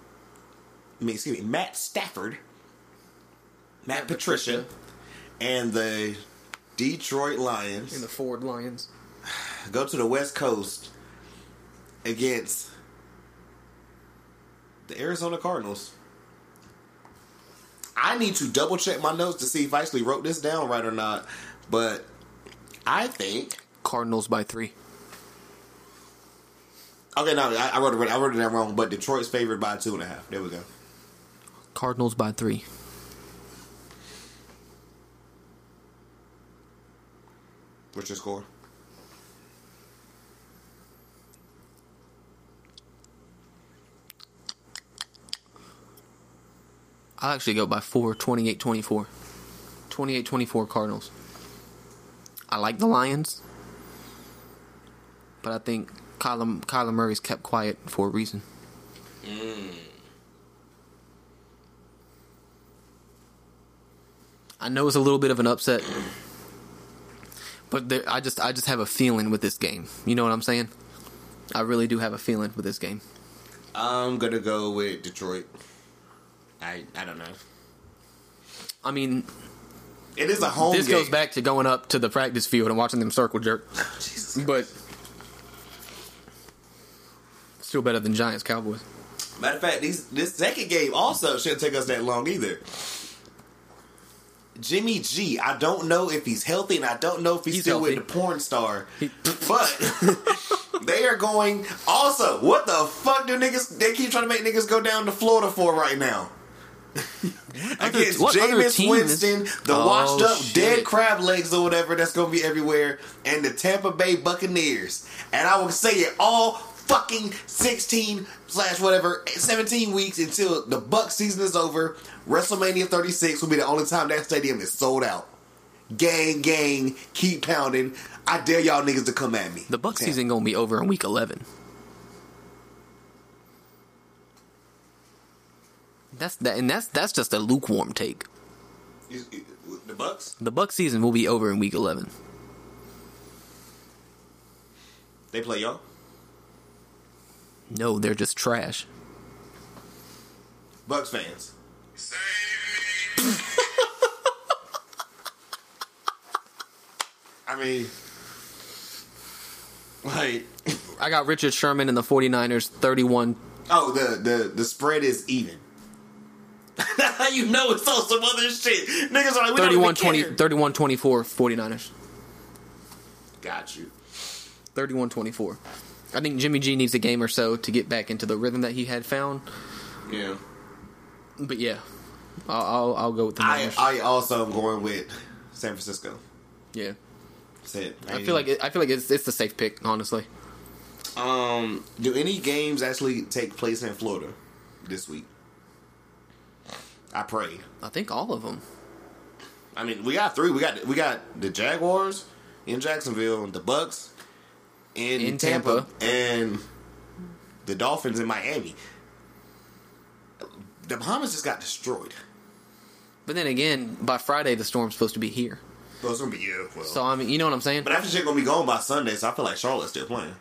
I mean, excuse me, Matt Stafford, Matt Patricia, and the Detroit Lions in the Ford Lions. go to the West Coast against the Arizona Cardinals. I need to double check my notes to see if I actually wrote this down right or not, but I think. Cardinals by three. Okay, no, I, I wrote it. I wrote it down wrong. But Detroit's favored by two and a half. There we go. Cardinals by three. What's your score? I'll actually go by four, 28 24. 28 24 Cardinals. I like the Lions, but I think Kyler, Kyler Murray's kept quiet for a reason. Mm. I know it's a little bit of an upset, but there, I just I just have a feeling with this game. You know what I'm saying? I really do have a feeling with this game. I'm gonna go with Detroit. I I don't know. I mean, It is a home. this game. goes back to going up to the practice field and watching them circle jerk. [LAUGHS] Jesus. But still better than Giants Cowboys. Matter of fact, these this second game also shouldn't take us that long either. Jimmy G, I don't know if he's healthy and I don't know if he's, He's still healthy. with the porn star. but [LAUGHS] they are going also, what the fuck do niggas they keep trying to make niggas go down to Florida for right now? [LAUGHS] Against what Jameis is- Winston, the Oh, washed up shit. dead crab legs or whatever that's gonna be everywhere, and the Tampa Bay Buccaneers. And I will say it all fucking 16 slash whatever 17 weeks until the Buck season is over. WrestleMania 36 will be the only time that stadium is sold out. Gang, gang, keep pounding. I dare y'all niggas to come at me. The Buck season gonna be over in week 11. That's that, and that's that's just a lukewarm take. The Bucks. The Buck season will be over in week 11. They play y'all. No, they're just trash. Bucks fans. [LAUGHS] I mean, like, [LAUGHS] I got Richard Sherman and the 49ers 31 oh, the the the spread is even. How [LAUGHS] you know it's on some other shit? Niggas are like, we 31 don't 20 care. 31 24 49ers. Got you. 31 24. I think Jimmy G needs a game or so to get back into the rhythm that he had found. Yeah. But yeah, I'll I'll, I'll go with the I Niners. I also am going with San Francisco. yeah. That's it. I feel like it, I feel like it's it's the safe pick, honestly. Um, do any games actually take place in Florida this week? I pray. I think all of them. I mean, we got three. We got we got the Jaguars in Jacksonville, the Bucks in, In Tampa, Tampa. and the Dolphins in Miami. The Bahamas just got destroyed. But then again, by Friday the storm's supposed to be here. Well, it's gonna be yeah. Well, So I mean, you know what I'm saying? but after shit gonna be gone by Sunday, so I feel like Charlotte's still playing.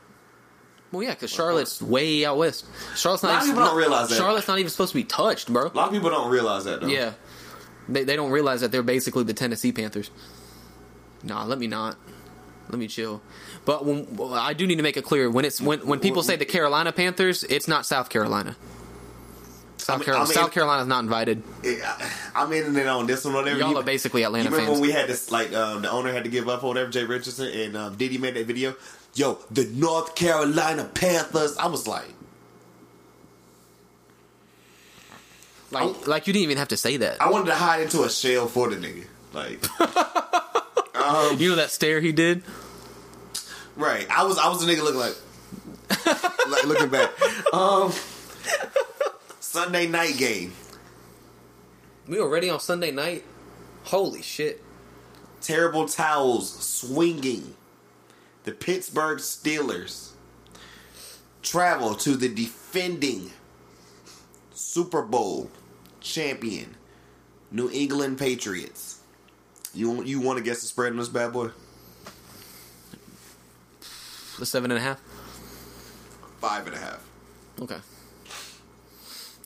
Well, yeah, because Charlotte's way out west. Charlotte's not. A lot not. of even- people don't realize that. Charlotte's not even supposed to be touched, bro. A lot of people don't realize that though. Yeah, they they don't realize that they're basically the Tennessee Panthers. Nah, let me not. Let me chill. But when, well, I do need to make it clear when it's when when people say the Carolina Panthers, it's not South Carolina. South, I mean- Carolina, I mean- South Carolina's not invited. It- I- I'm in it on this one whatever. Y'all You- are basically You Atlanta remember fans. when we had this, like, um, the owner had to give up or whatever, Jay Richardson, and um, Diddy made that video? Yo, the North Carolina Panthers. I was like, like, like you didn't even have to say that. I wanted to hide into a shell for the nigga. Like, [LAUGHS] You know that stare he did. right. I was, I was the nigga looking like, [LAUGHS] like looking back. Um, Sunday night game. We were ready on Sunday night. Holy shit! Terrible towels swinging. The Pittsburgh Steelers travel to the defending Super Bowl champion New England Patriots. You you want to guess the spread on this bad boy? The seven and a half. Five and a half. Okay.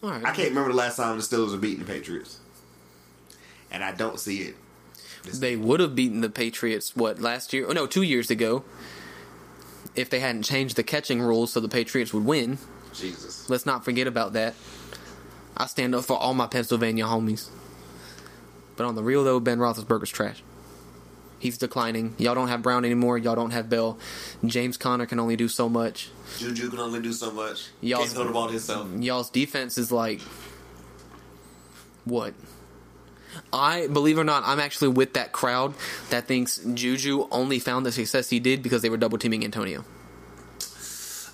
All right. I can't remember the last time the Steelers were beating the Patriots, and I don't see it. They would have beaten the Patriots what last year? Oh no, two years ago. If they hadn't changed the catching rules so the Patriots would win. Jesus. Let's not forget about that. I stand up for all my Pennsylvania homies. But on the real though, Ben Roethlisberger's trash. He's declining. Y'all don't have Brown anymore. Y'all don't have Bell. James Conner can only do so much. Juju can only do so much. Y'all- Can't throw the ball himself. Y'all's defense is like what? I believe it or not, I'm actually with that crowd that thinks Juju only found the success he did because they were double teaming Antonio.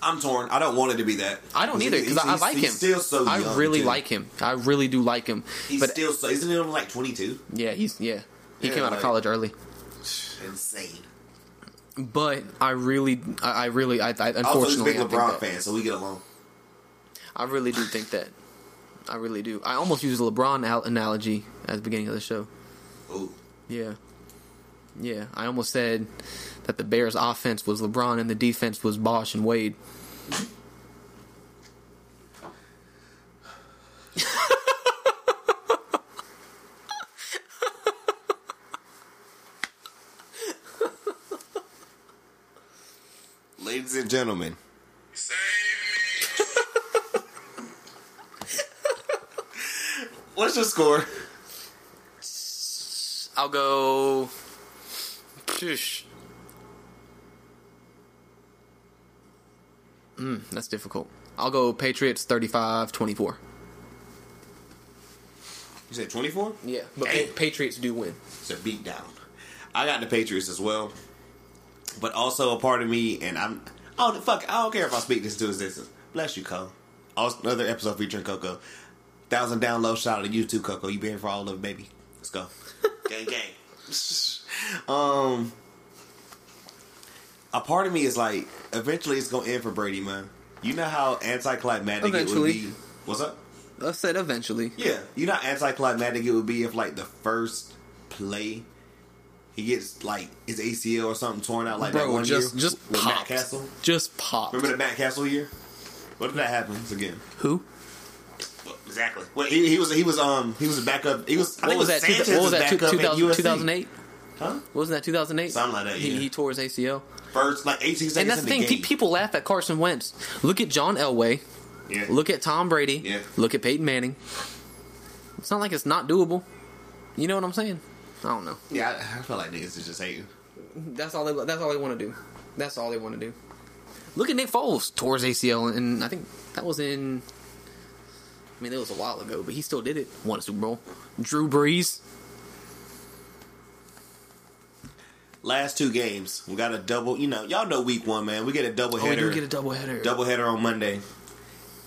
I'm torn. I don't want it to be that. I don't either because I, like he's him. Still so I young, really too. like him. I really do like him. He's but still so. Isn't he only like 22? yeah, he's yeah. He Yeah, came out like- of college early. Insane. But I really, I, I really, I, I Also, he's a unfortunately, big I LeBron fan, so we get along. I really do think that. I really do. I almost used a LeBron al- analogy at the beginning of the show. Ooh. Yeah. Yeah. I almost said that the Bears' offense was LeBron and the defense was Bosh and Wade. Ladies and gentlemen, what's your score? I'll go. Mm, that's difficult. I'll go Patriots 35 24. You said 24? Yeah. But Pa- Patriots do win. It's a beatdown. I got the Patriots as well, but also a part of me, and I'm. Oh fuck! I don't care if I speak this to existence. Bless you, Cole. Also, another episode featuring Coco. Thousand downloads. Shout out to you too, Coco. You been here for all of it, baby. Let's go. [LAUGHS] gang, gang. um, a part of me is like, eventually it's gonna end for Brady, man. You know how anticlimactic it would be. What's up? I said eventually. Yeah, you know how anticlimactic it would be if like the first play he gets like his ACL or something torn out like that one just year just with Matt. Cassel. Just popped. Remember the Matt Cassel year? What did that happen again? Who? Exactly. Well, he, he was he was um he was a backup. He was I What think was it that? Sanchez's Two, what was that? Two, backup at 2000, USC. 2008? Huh? Wasn't that 2008? Something like that, He, he tore his ACL. First like 18 seconds And that's the in thing. the pe- game. People laugh at Carson Wentz. Look at John Elway. yeah. Look at Tom Brady. Yeah. Look at Peyton Manning. It's not like it's not doable. You know what I'm saying? I don't know. Yeah, I, I feel like niggas just hating. That's all they. That's all they want to do. That's all they want to do. Look at Nick Foles tore his ACL, and I think that was in. I mean, it was a while ago, but he still did it. Won a Super Bowl. Drew Brees. Last two games, we got a double. You know, y'all know week one, man. We get a double Oh, we header. do get a doubleheader. double header on Monday.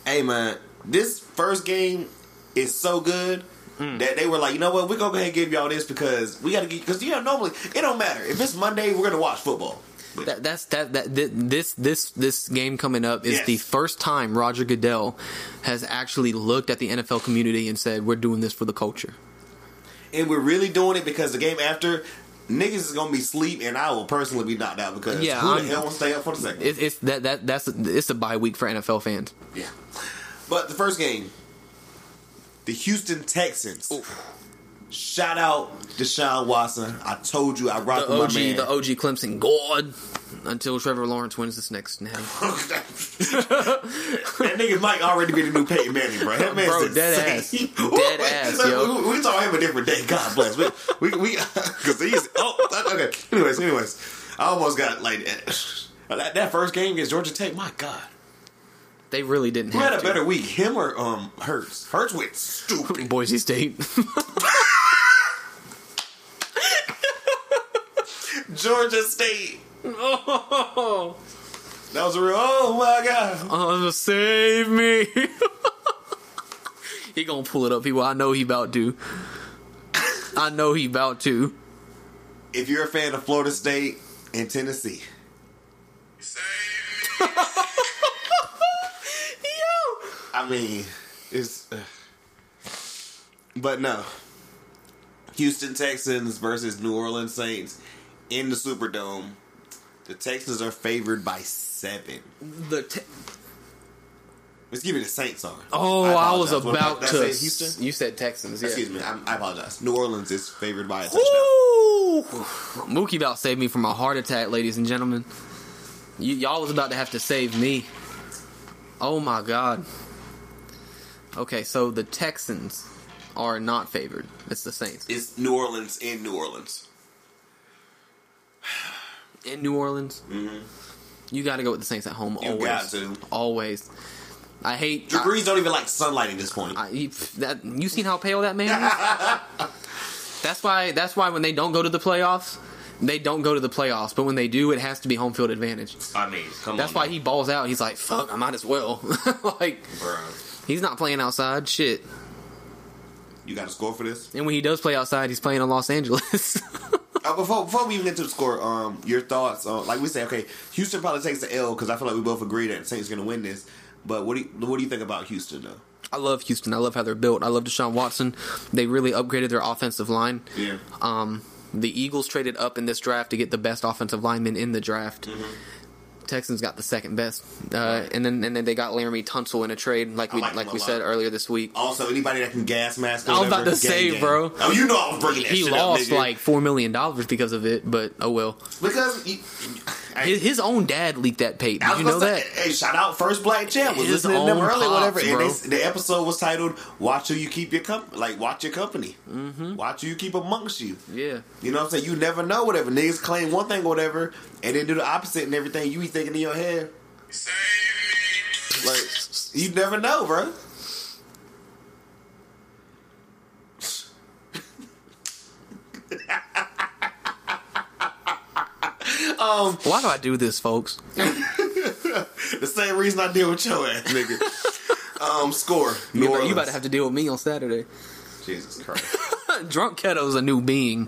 Hey man, this first game is so good Mm. that they were like, you know what, we're gonna go ahead and give y'all this because we gotta get because you know normally it don't matter if it's Monday we're gonna watch football. That, that's that, that thi- this this this game coming up is Yes. the first time Roger Goodell has actually looked at the NFL community and said, "We're doing this for the culture." and we're really doing it because the game after niggas is gonna be sleep and I will personally be knocked out because Yeah, who the I'm- hell will stay up for the second? It, it's that that that's it's a bye week for NFL fans. yeah, but the first game, the Houston Texans. Shout out Deshaun Watson. I told you I rock The OG my man. the OG Clemson God until Trevor Lawrence wins this next natty. [LAUGHS] that nigga might already be the new Peyton Manning, bro. That man's Bro, dead insane. ass. Dead ass, [LAUGHS] yo. [LAUGHS] We, we talk him a different day. God bless. We we we because he's oh okay. Anyways, anyways, I almost got like that, that first game against Georgia Tech. My God, They really didn't who have had a to. better week, him or um Hurts? Hurts went stupid. [LAUGHS] Boise State. [LAUGHS] Georgia State. oh, [LAUGHS] That was a real. Oh my God. oh, save me! he gonna pull it up, people. I know he about to. I know he about to. If you're a fan of Florida State and Tennessee. I mean, it's. Uh, but no. Houston Texans versus New Orleans Saints in the Superdome. The Texans are favored by seven. The te- Excuse me, the Saints are. oh, I, was about to. say Houston? You said Texans. Yeah. Excuse me, I, I apologize. New Orleans is favored by a touchdown. Woo! Mookie about saved me from a heart attack, ladies and gentlemen. Y- y'all was about to have to save me. Oh my god. Okay, so the Texans are not favored. It's the Saints. It's New Orleans [SIGHS] in New Orleans. In New Orleans, you got to go with the Saints at home. Mm-hmm. You always, got to. always. I hate. Drew Brees don't even like sunlight at this point. I, he- that you seen how pale that man is? [LAUGHS] that's why. That's why when they don't go to the playoffs, they don't go to the playoffs. But when they do, it has to be home field advantage. I mean, come That's why he balls out. He's like, "Fuck, I might as well." [LAUGHS] like Bro, he's not playing outside. Shit. you got a score for this? And when he does play outside, he's playing in Los Angeles. [LAUGHS] Uh, before before we even get to the score, um, your thoughts on like we say, okay, Houston probably takes the L because I feel like we both agree that Saints going to win this. But what do you, what do you think about Houston though? I love Houston. I love how they're built. I love Deshaun Watson. They really upgraded their offensive line. Yeah, Um, the Eagles traded up in this draft to get the best offensive lineman in the draft. Mm-hmm. Texans got the second best, uh, and then and then they got Laremy Tunsil in a trade, like we like like, we said earlier this week. Also, anybody that can gas mask. I was about to say, gang. bro. Oh, you know I was bringing that He shit lost up, like four million dollars because of it, but oh well. because I- His, his own dad leaked that tape. Did you know gonna that? Hey, shout out First Black Champ. Was His listening to them early, whatever. pops, And they, the episode was titled "Watch Who You Keep Your Company." Like, watch your company. Mm-hmm. Watch who you keep amongst you. Yeah. You know what I'm saying? You never know whatever. Niggas claim one thing or whatever and then do the opposite and everything. You be thinking in your head. Like, you never know, bro. [LAUGHS] um, Why do I do this, folks? [LAUGHS] the same reason I deal with your ass, nigga. [LAUGHS] um, score. New You, about, you about to have to deal with me on Saturday. Jesus Christ. [LAUGHS] Drunk Keto's a new being.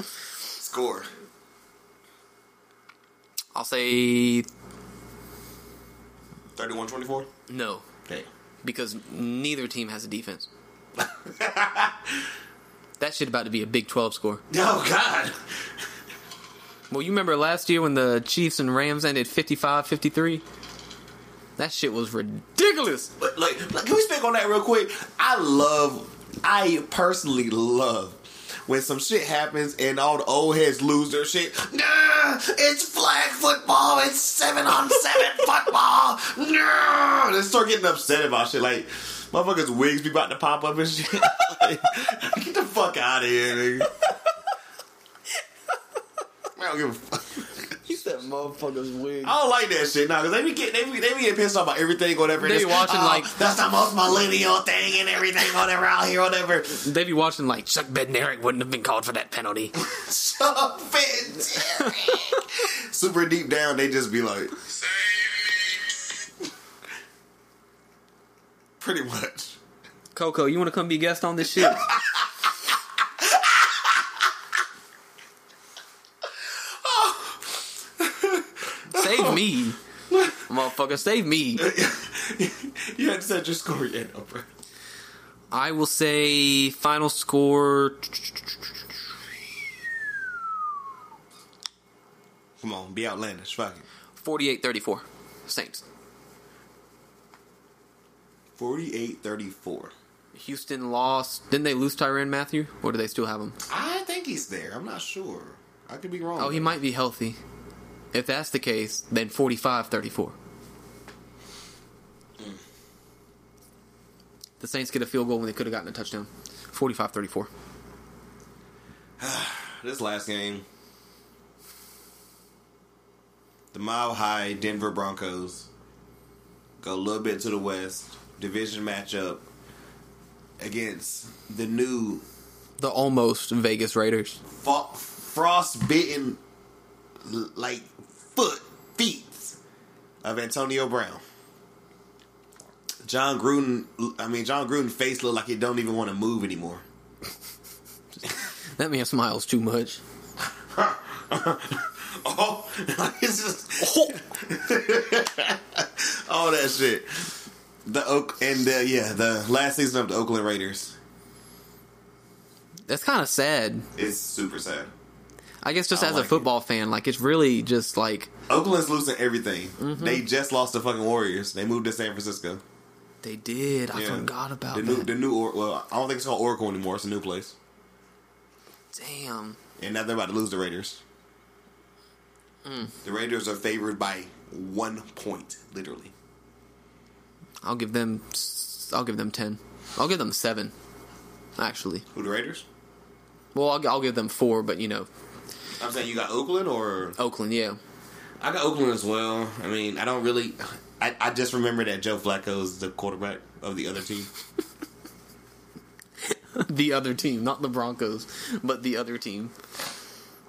Score. I'll say 31-24? no. Damn. because neither team has a defense. That shit about to be a Big 12 score. [LAUGHS] Oh God. Well, you remember last year when the Chiefs and Rams ended 55-53? That shit was ridiculous. But like, like, can we speak on that real quick? I love, I personally love when some shit happens and all the old heads lose their shit. Nah, it's flag football. It's seven on seven [LAUGHS] football. Nah, they start getting upset about shit like. Motherfuckers' wigs be about to pop up and shit. [LAUGHS] Like, get the fuck out of here, nigga. Man, I don't give a fuck. He said motherfuckers wig. I don't like that shit now because they be getting they be, they be getting pissed off about everything, whatever. They It's, be watching, "Oh, like- that's the most millennial thing and everything, whatever out here, whatever. They be watching like Chuck Bednarik wouldn't have been called for that penalty. Shut up, Finn. Super deep down, they just be like, pretty much. Coco, you want to come be guest on this shit? [LAUGHS] save me, motherfucker, save me. [LAUGHS] you had to set your score yet, no, bro. I will say final score. Come on, be outlandish. Fuck it. 48-34. Saints. 48 34. Houston lost. Didn't they lose Tyrann Mathieu, or do they still have him? I think he's there. I'm not sure. I could be wrong. Oh, he might be healthy. If that's the case, then 45-34. Hmm. The Saints get a field goal when they could have gotten a touchdown. 45-34. [SIGHS] This last game, the Mile High Denver Broncos go a little bit to the west, division matchup against the new The almost Vegas Raiders. fo- frostbitten, like foot feet of Antonio Brown. Jon Gruden, I mean Jon Gruden face look like he don't even want to move anymore. [LAUGHS] That man smiles too much. [LAUGHS] Oh, [LAUGHS] it's just oh. all that shit. The Oak and uh, yeah, the last season of the Oakland Raiders That's kind of sad. It's super sad. I guess just I as like a football fan, like it's really just like Oakland's losing everything. Mm-hmm. They just lost the fucking Warriors. They moved to San Francisco. they did. I Yeah. forgot about the that. new the new or, well, I don't think it's called Oracle anymore. It's a new place, Damn. and now they're about to lose the Raiders. Mm. The Raiders are favored by one point, literally. I'll give them. I'll give them ten. I'll give them seven. Actually, Who the Raiders? well, I'll, I'll give them four. But you know, I'm saying you got Oakland or Oakland, yeah. I got Oakland as well. I mean, I don't really. I, I just remember that Joe Flacco is the quarterback of the other team. [LAUGHS] the other team, not the Broncos, but the other team.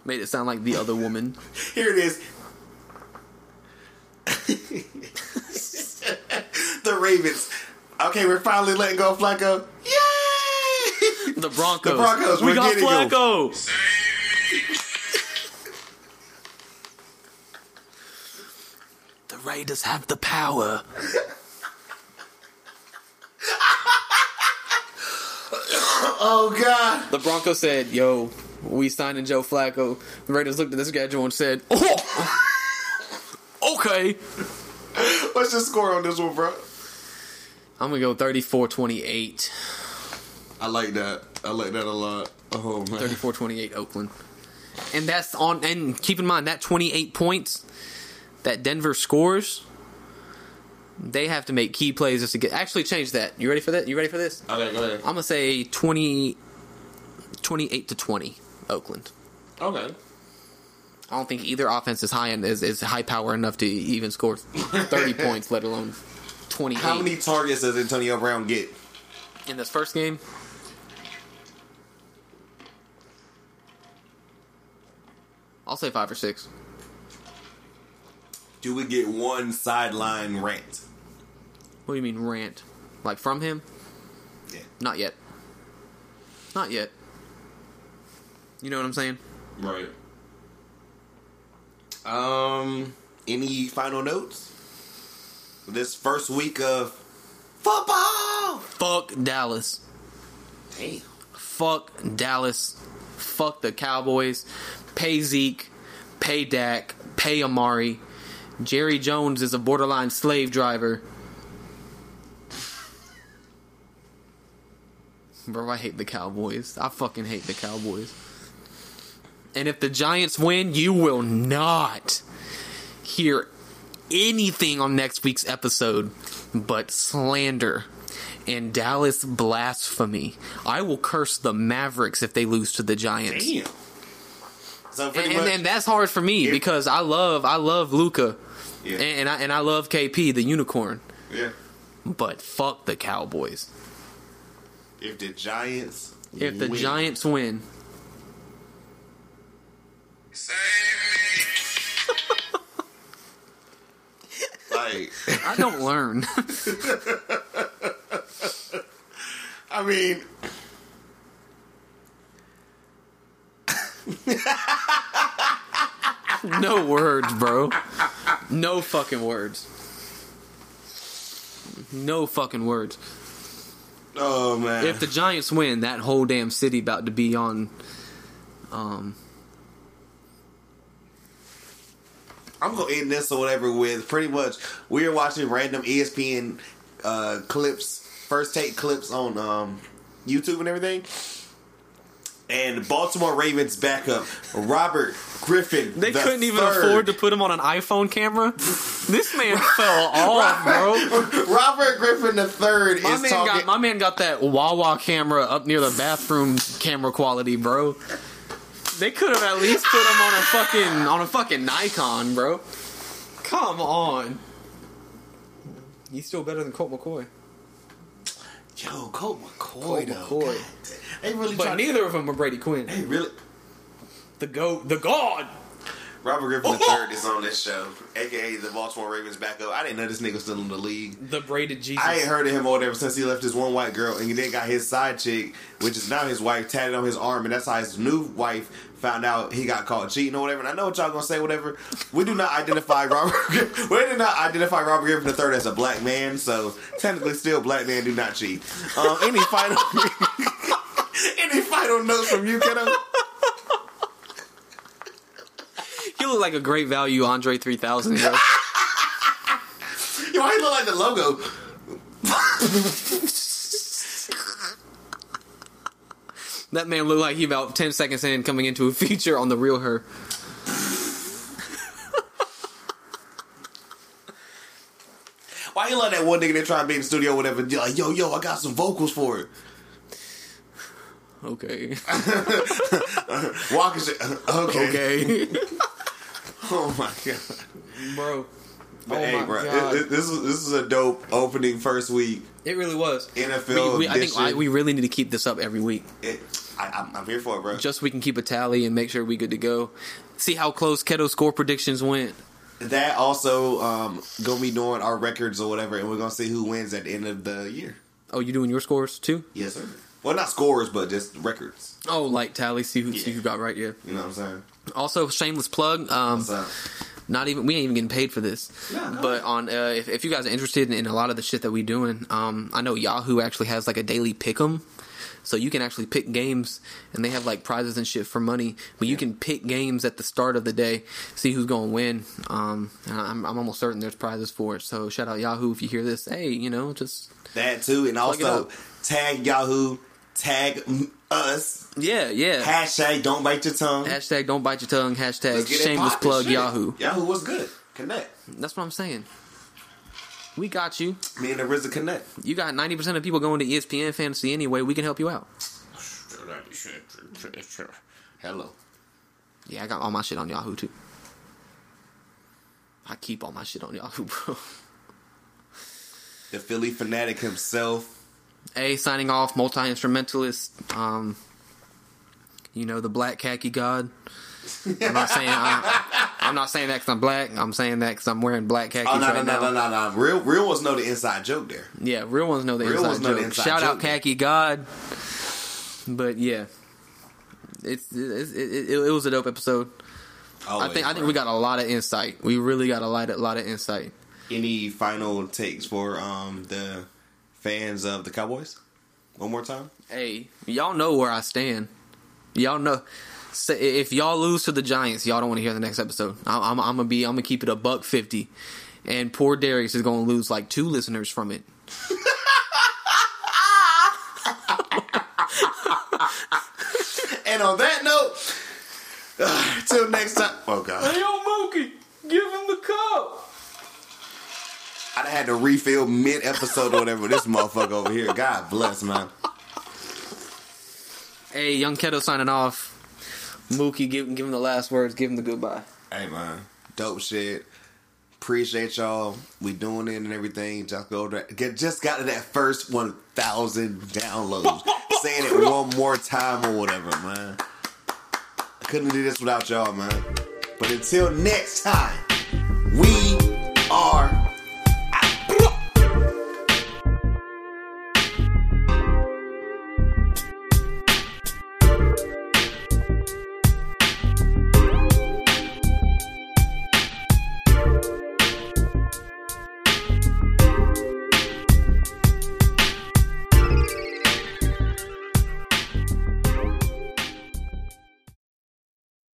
Made it sound like the other woman. [LAUGHS] Here it is. [LAUGHS] the Ravens. Okay, we're finally letting go of Flacco. Yay! The Broncos. The Broncos, We we're got getting them. Flacco. the Raiders have the power. Oh God! The Broncos said, "Yo, we signed in Joe Flacco." The Raiders looked at the schedule and said, "Oh, okay." What's the score on this one, bro? I'm gonna go 34-28. I like that. I like that a lot. Oh man. 34-28 Oakland. And that's on and keep in mind that 28 points that Denver scores they have to make key plays just to get actually change that. You ready for that? You ready for this? Okay, go ahead. I'm going to say 20 28 to 20 Oakland. Okay. I don't think either offense is high and is, is high power enough to even score [LAUGHS] 30 points, let alone 28 How many targets does Antonio Brown get? in this first game. I'll say 5 or 6. Do we get one sideline rant? What do you mean rant? Like from him? Yeah. Not yet. Not yet. You know what I'm saying? Right. Um. Any final notes? This first week of Football. Fuck Dallas. Damn. Fuck Dallas. Fuck the Cowboys. Pay Zeke. Pay Dak. Pay Amari. Jerry Jones is a borderline slave driver. Bro, I hate the Cowboys. I fucking hate the Cowboys. And if the Giants win, you will not hear anything on next week's episode but slander and Dallas blasphemy. I will curse the Mavericks if they lose to the Giants. Damn. So pretty And, and, much, and that's hard for me If- because I love I love Luka, Yeah. and, and I and I love KP the unicorn. yeah. But fuck the Cowboys. If the Giants, If the win- Giants win, like, I don't learn. [LAUGHS] I mean, no words, bro. No fucking words. No fucking words. oh man, If the Giants win, that whole damn city about to be on. Um, I'm gonna end this or whatever with pretty much we are watching random ESPN uh, clips, first take clips on um, YouTube and everything. And Baltimore Ravens backup Robert Griffin. they the couldn't even third. afford to put him on an iPhone camera. [LAUGHS] this man fell off, bro. Robert Griffin the third My is man talking. got my man got that Wawa camera up near the bathroom camera quality, bro. They could have at least put him on a fucking on a fucking Nikon, bro. Come on. He's still better than Colt McCoy. Yo, Colt McCoy, Colt though. McCoy. God, they really But tried. neither of them are Brady Quinn. They really. The goat, the god. Robert Griffin the oh! third is on this show, aka the Baltimore Ravens backup. I didn't know this nigga was still in the league. The braided Jesus. I ain't heard of him or whatever since he left his one white girl, and he then got his side chick, which is now his wife, tatted on his arm, and that's how his new wife found out he got caught cheating or whatever. And I know what y'all gonna say, whatever. We do not identify [LAUGHS] Robert. We do not identify Robert Griffin the third as a black man, so technically, still black man do not cheat. Um, any final, [LAUGHS] any final notes from you, kiddo? You look like a great value Andre 3000, bro. [LAUGHS] Yo, why he look like the logo? That man looked like he about 10 seconds in coming into a feature on the real her. Why you let that one nigga that try to be in the studio, or whatever? you're Like, yo, yo, I got some vocals for it. Okay. [LAUGHS] Walking shit. Uh, okay. Okay. [LAUGHS] Oh my god. bro. But oh hey, my bro, god. it- it- this is this is a dope opening first week It really was. NFL. We, we, I think. I, we really need to keep this up every week, It- I, I'm, I'm here for it, bro. just so we can keep a tally and make sure we good to go. See how close Keto score predictions went. that also um, gonna be doing our records or whatever, and we're gonna see who wins at the end of the year. Oh, you doing your scores too? Yes, sir. Well, not scores, but just records. Oh, like tally. See who see who got right. Yeah. You know what I'm saying? Also, shameless plug. Um, not even we ain't even getting paid for this. No, no. But on uh, if if you guys are interested in, in a lot of the shit that we doing, um, I know Yahoo actually has like a daily pick 'em. So you can actually pick games, and they have like prizes and shit for money. But you can pick games at the start of the day, see who's going to win. Um, and I'm, I'm almost certain there's prizes for it. So shout out Yahoo if you hear this. Hey, you know, just That too, and also tag Yahoo, tag us, yeah, yeah. hashtag Don't bite your tongue. Hashtag don't bite your tongue. Hashtag Let's get it shameless plug. Yahoo. Yahoo, was good? Connect. That's what I'm saying. We got you. Me and the RZA connect. You got 90% of people going to ESPN fantasy anyway. We can help you out. Hello. Yeah, I got all my shit on Yahoo too. I keep all my shit on Yahoo, [LAUGHS] bro. The Philly fanatic himself. A signing off, multi instrumentalist. Um, you know the black khaki god. I'm not saying I, I'm not saying that because I'm black. I'm saying that because I'm wearing black khakis Oh no no right no now. no no no! Real real ones know the inside joke there. Yeah, real ones know the Real inside ones know the joke. inside Shout out joke. khaki god. But yeah, it's, it's it, it, it was a dope episode. I think I think we got a lot of insight. We really got a lot of, lot of insight. any final takes for um the fans of the Cowboys? One more time. Hey, y'all know where I stand. Y'all know. Say, if y'all lose to the Giants, y'all don't want to hear the next episode. I'm, I'm, I'm gonna be. I'm gonna keep it a buck fifty, and poor Darius is gonna lose like two listeners from it. [LAUGHS] And on that note, uh, [SIGHS] till next time. Oh God, Hey, yo, Mookie, give him the cup. I'd had to refill mid episode or whatever. This motherfucker over here. God bless, man. Hey, Young Keto signing off. Mookie, give, give him the last words. Give him the goodbye. Hey man, dope shit. Appreciate y'all. We doing it and everything. Just go to get just got to that first one thousand downloads. [LAUGHS] Saying it one more time or whatever, man. I couldn't do this without y'all, man. But until next time.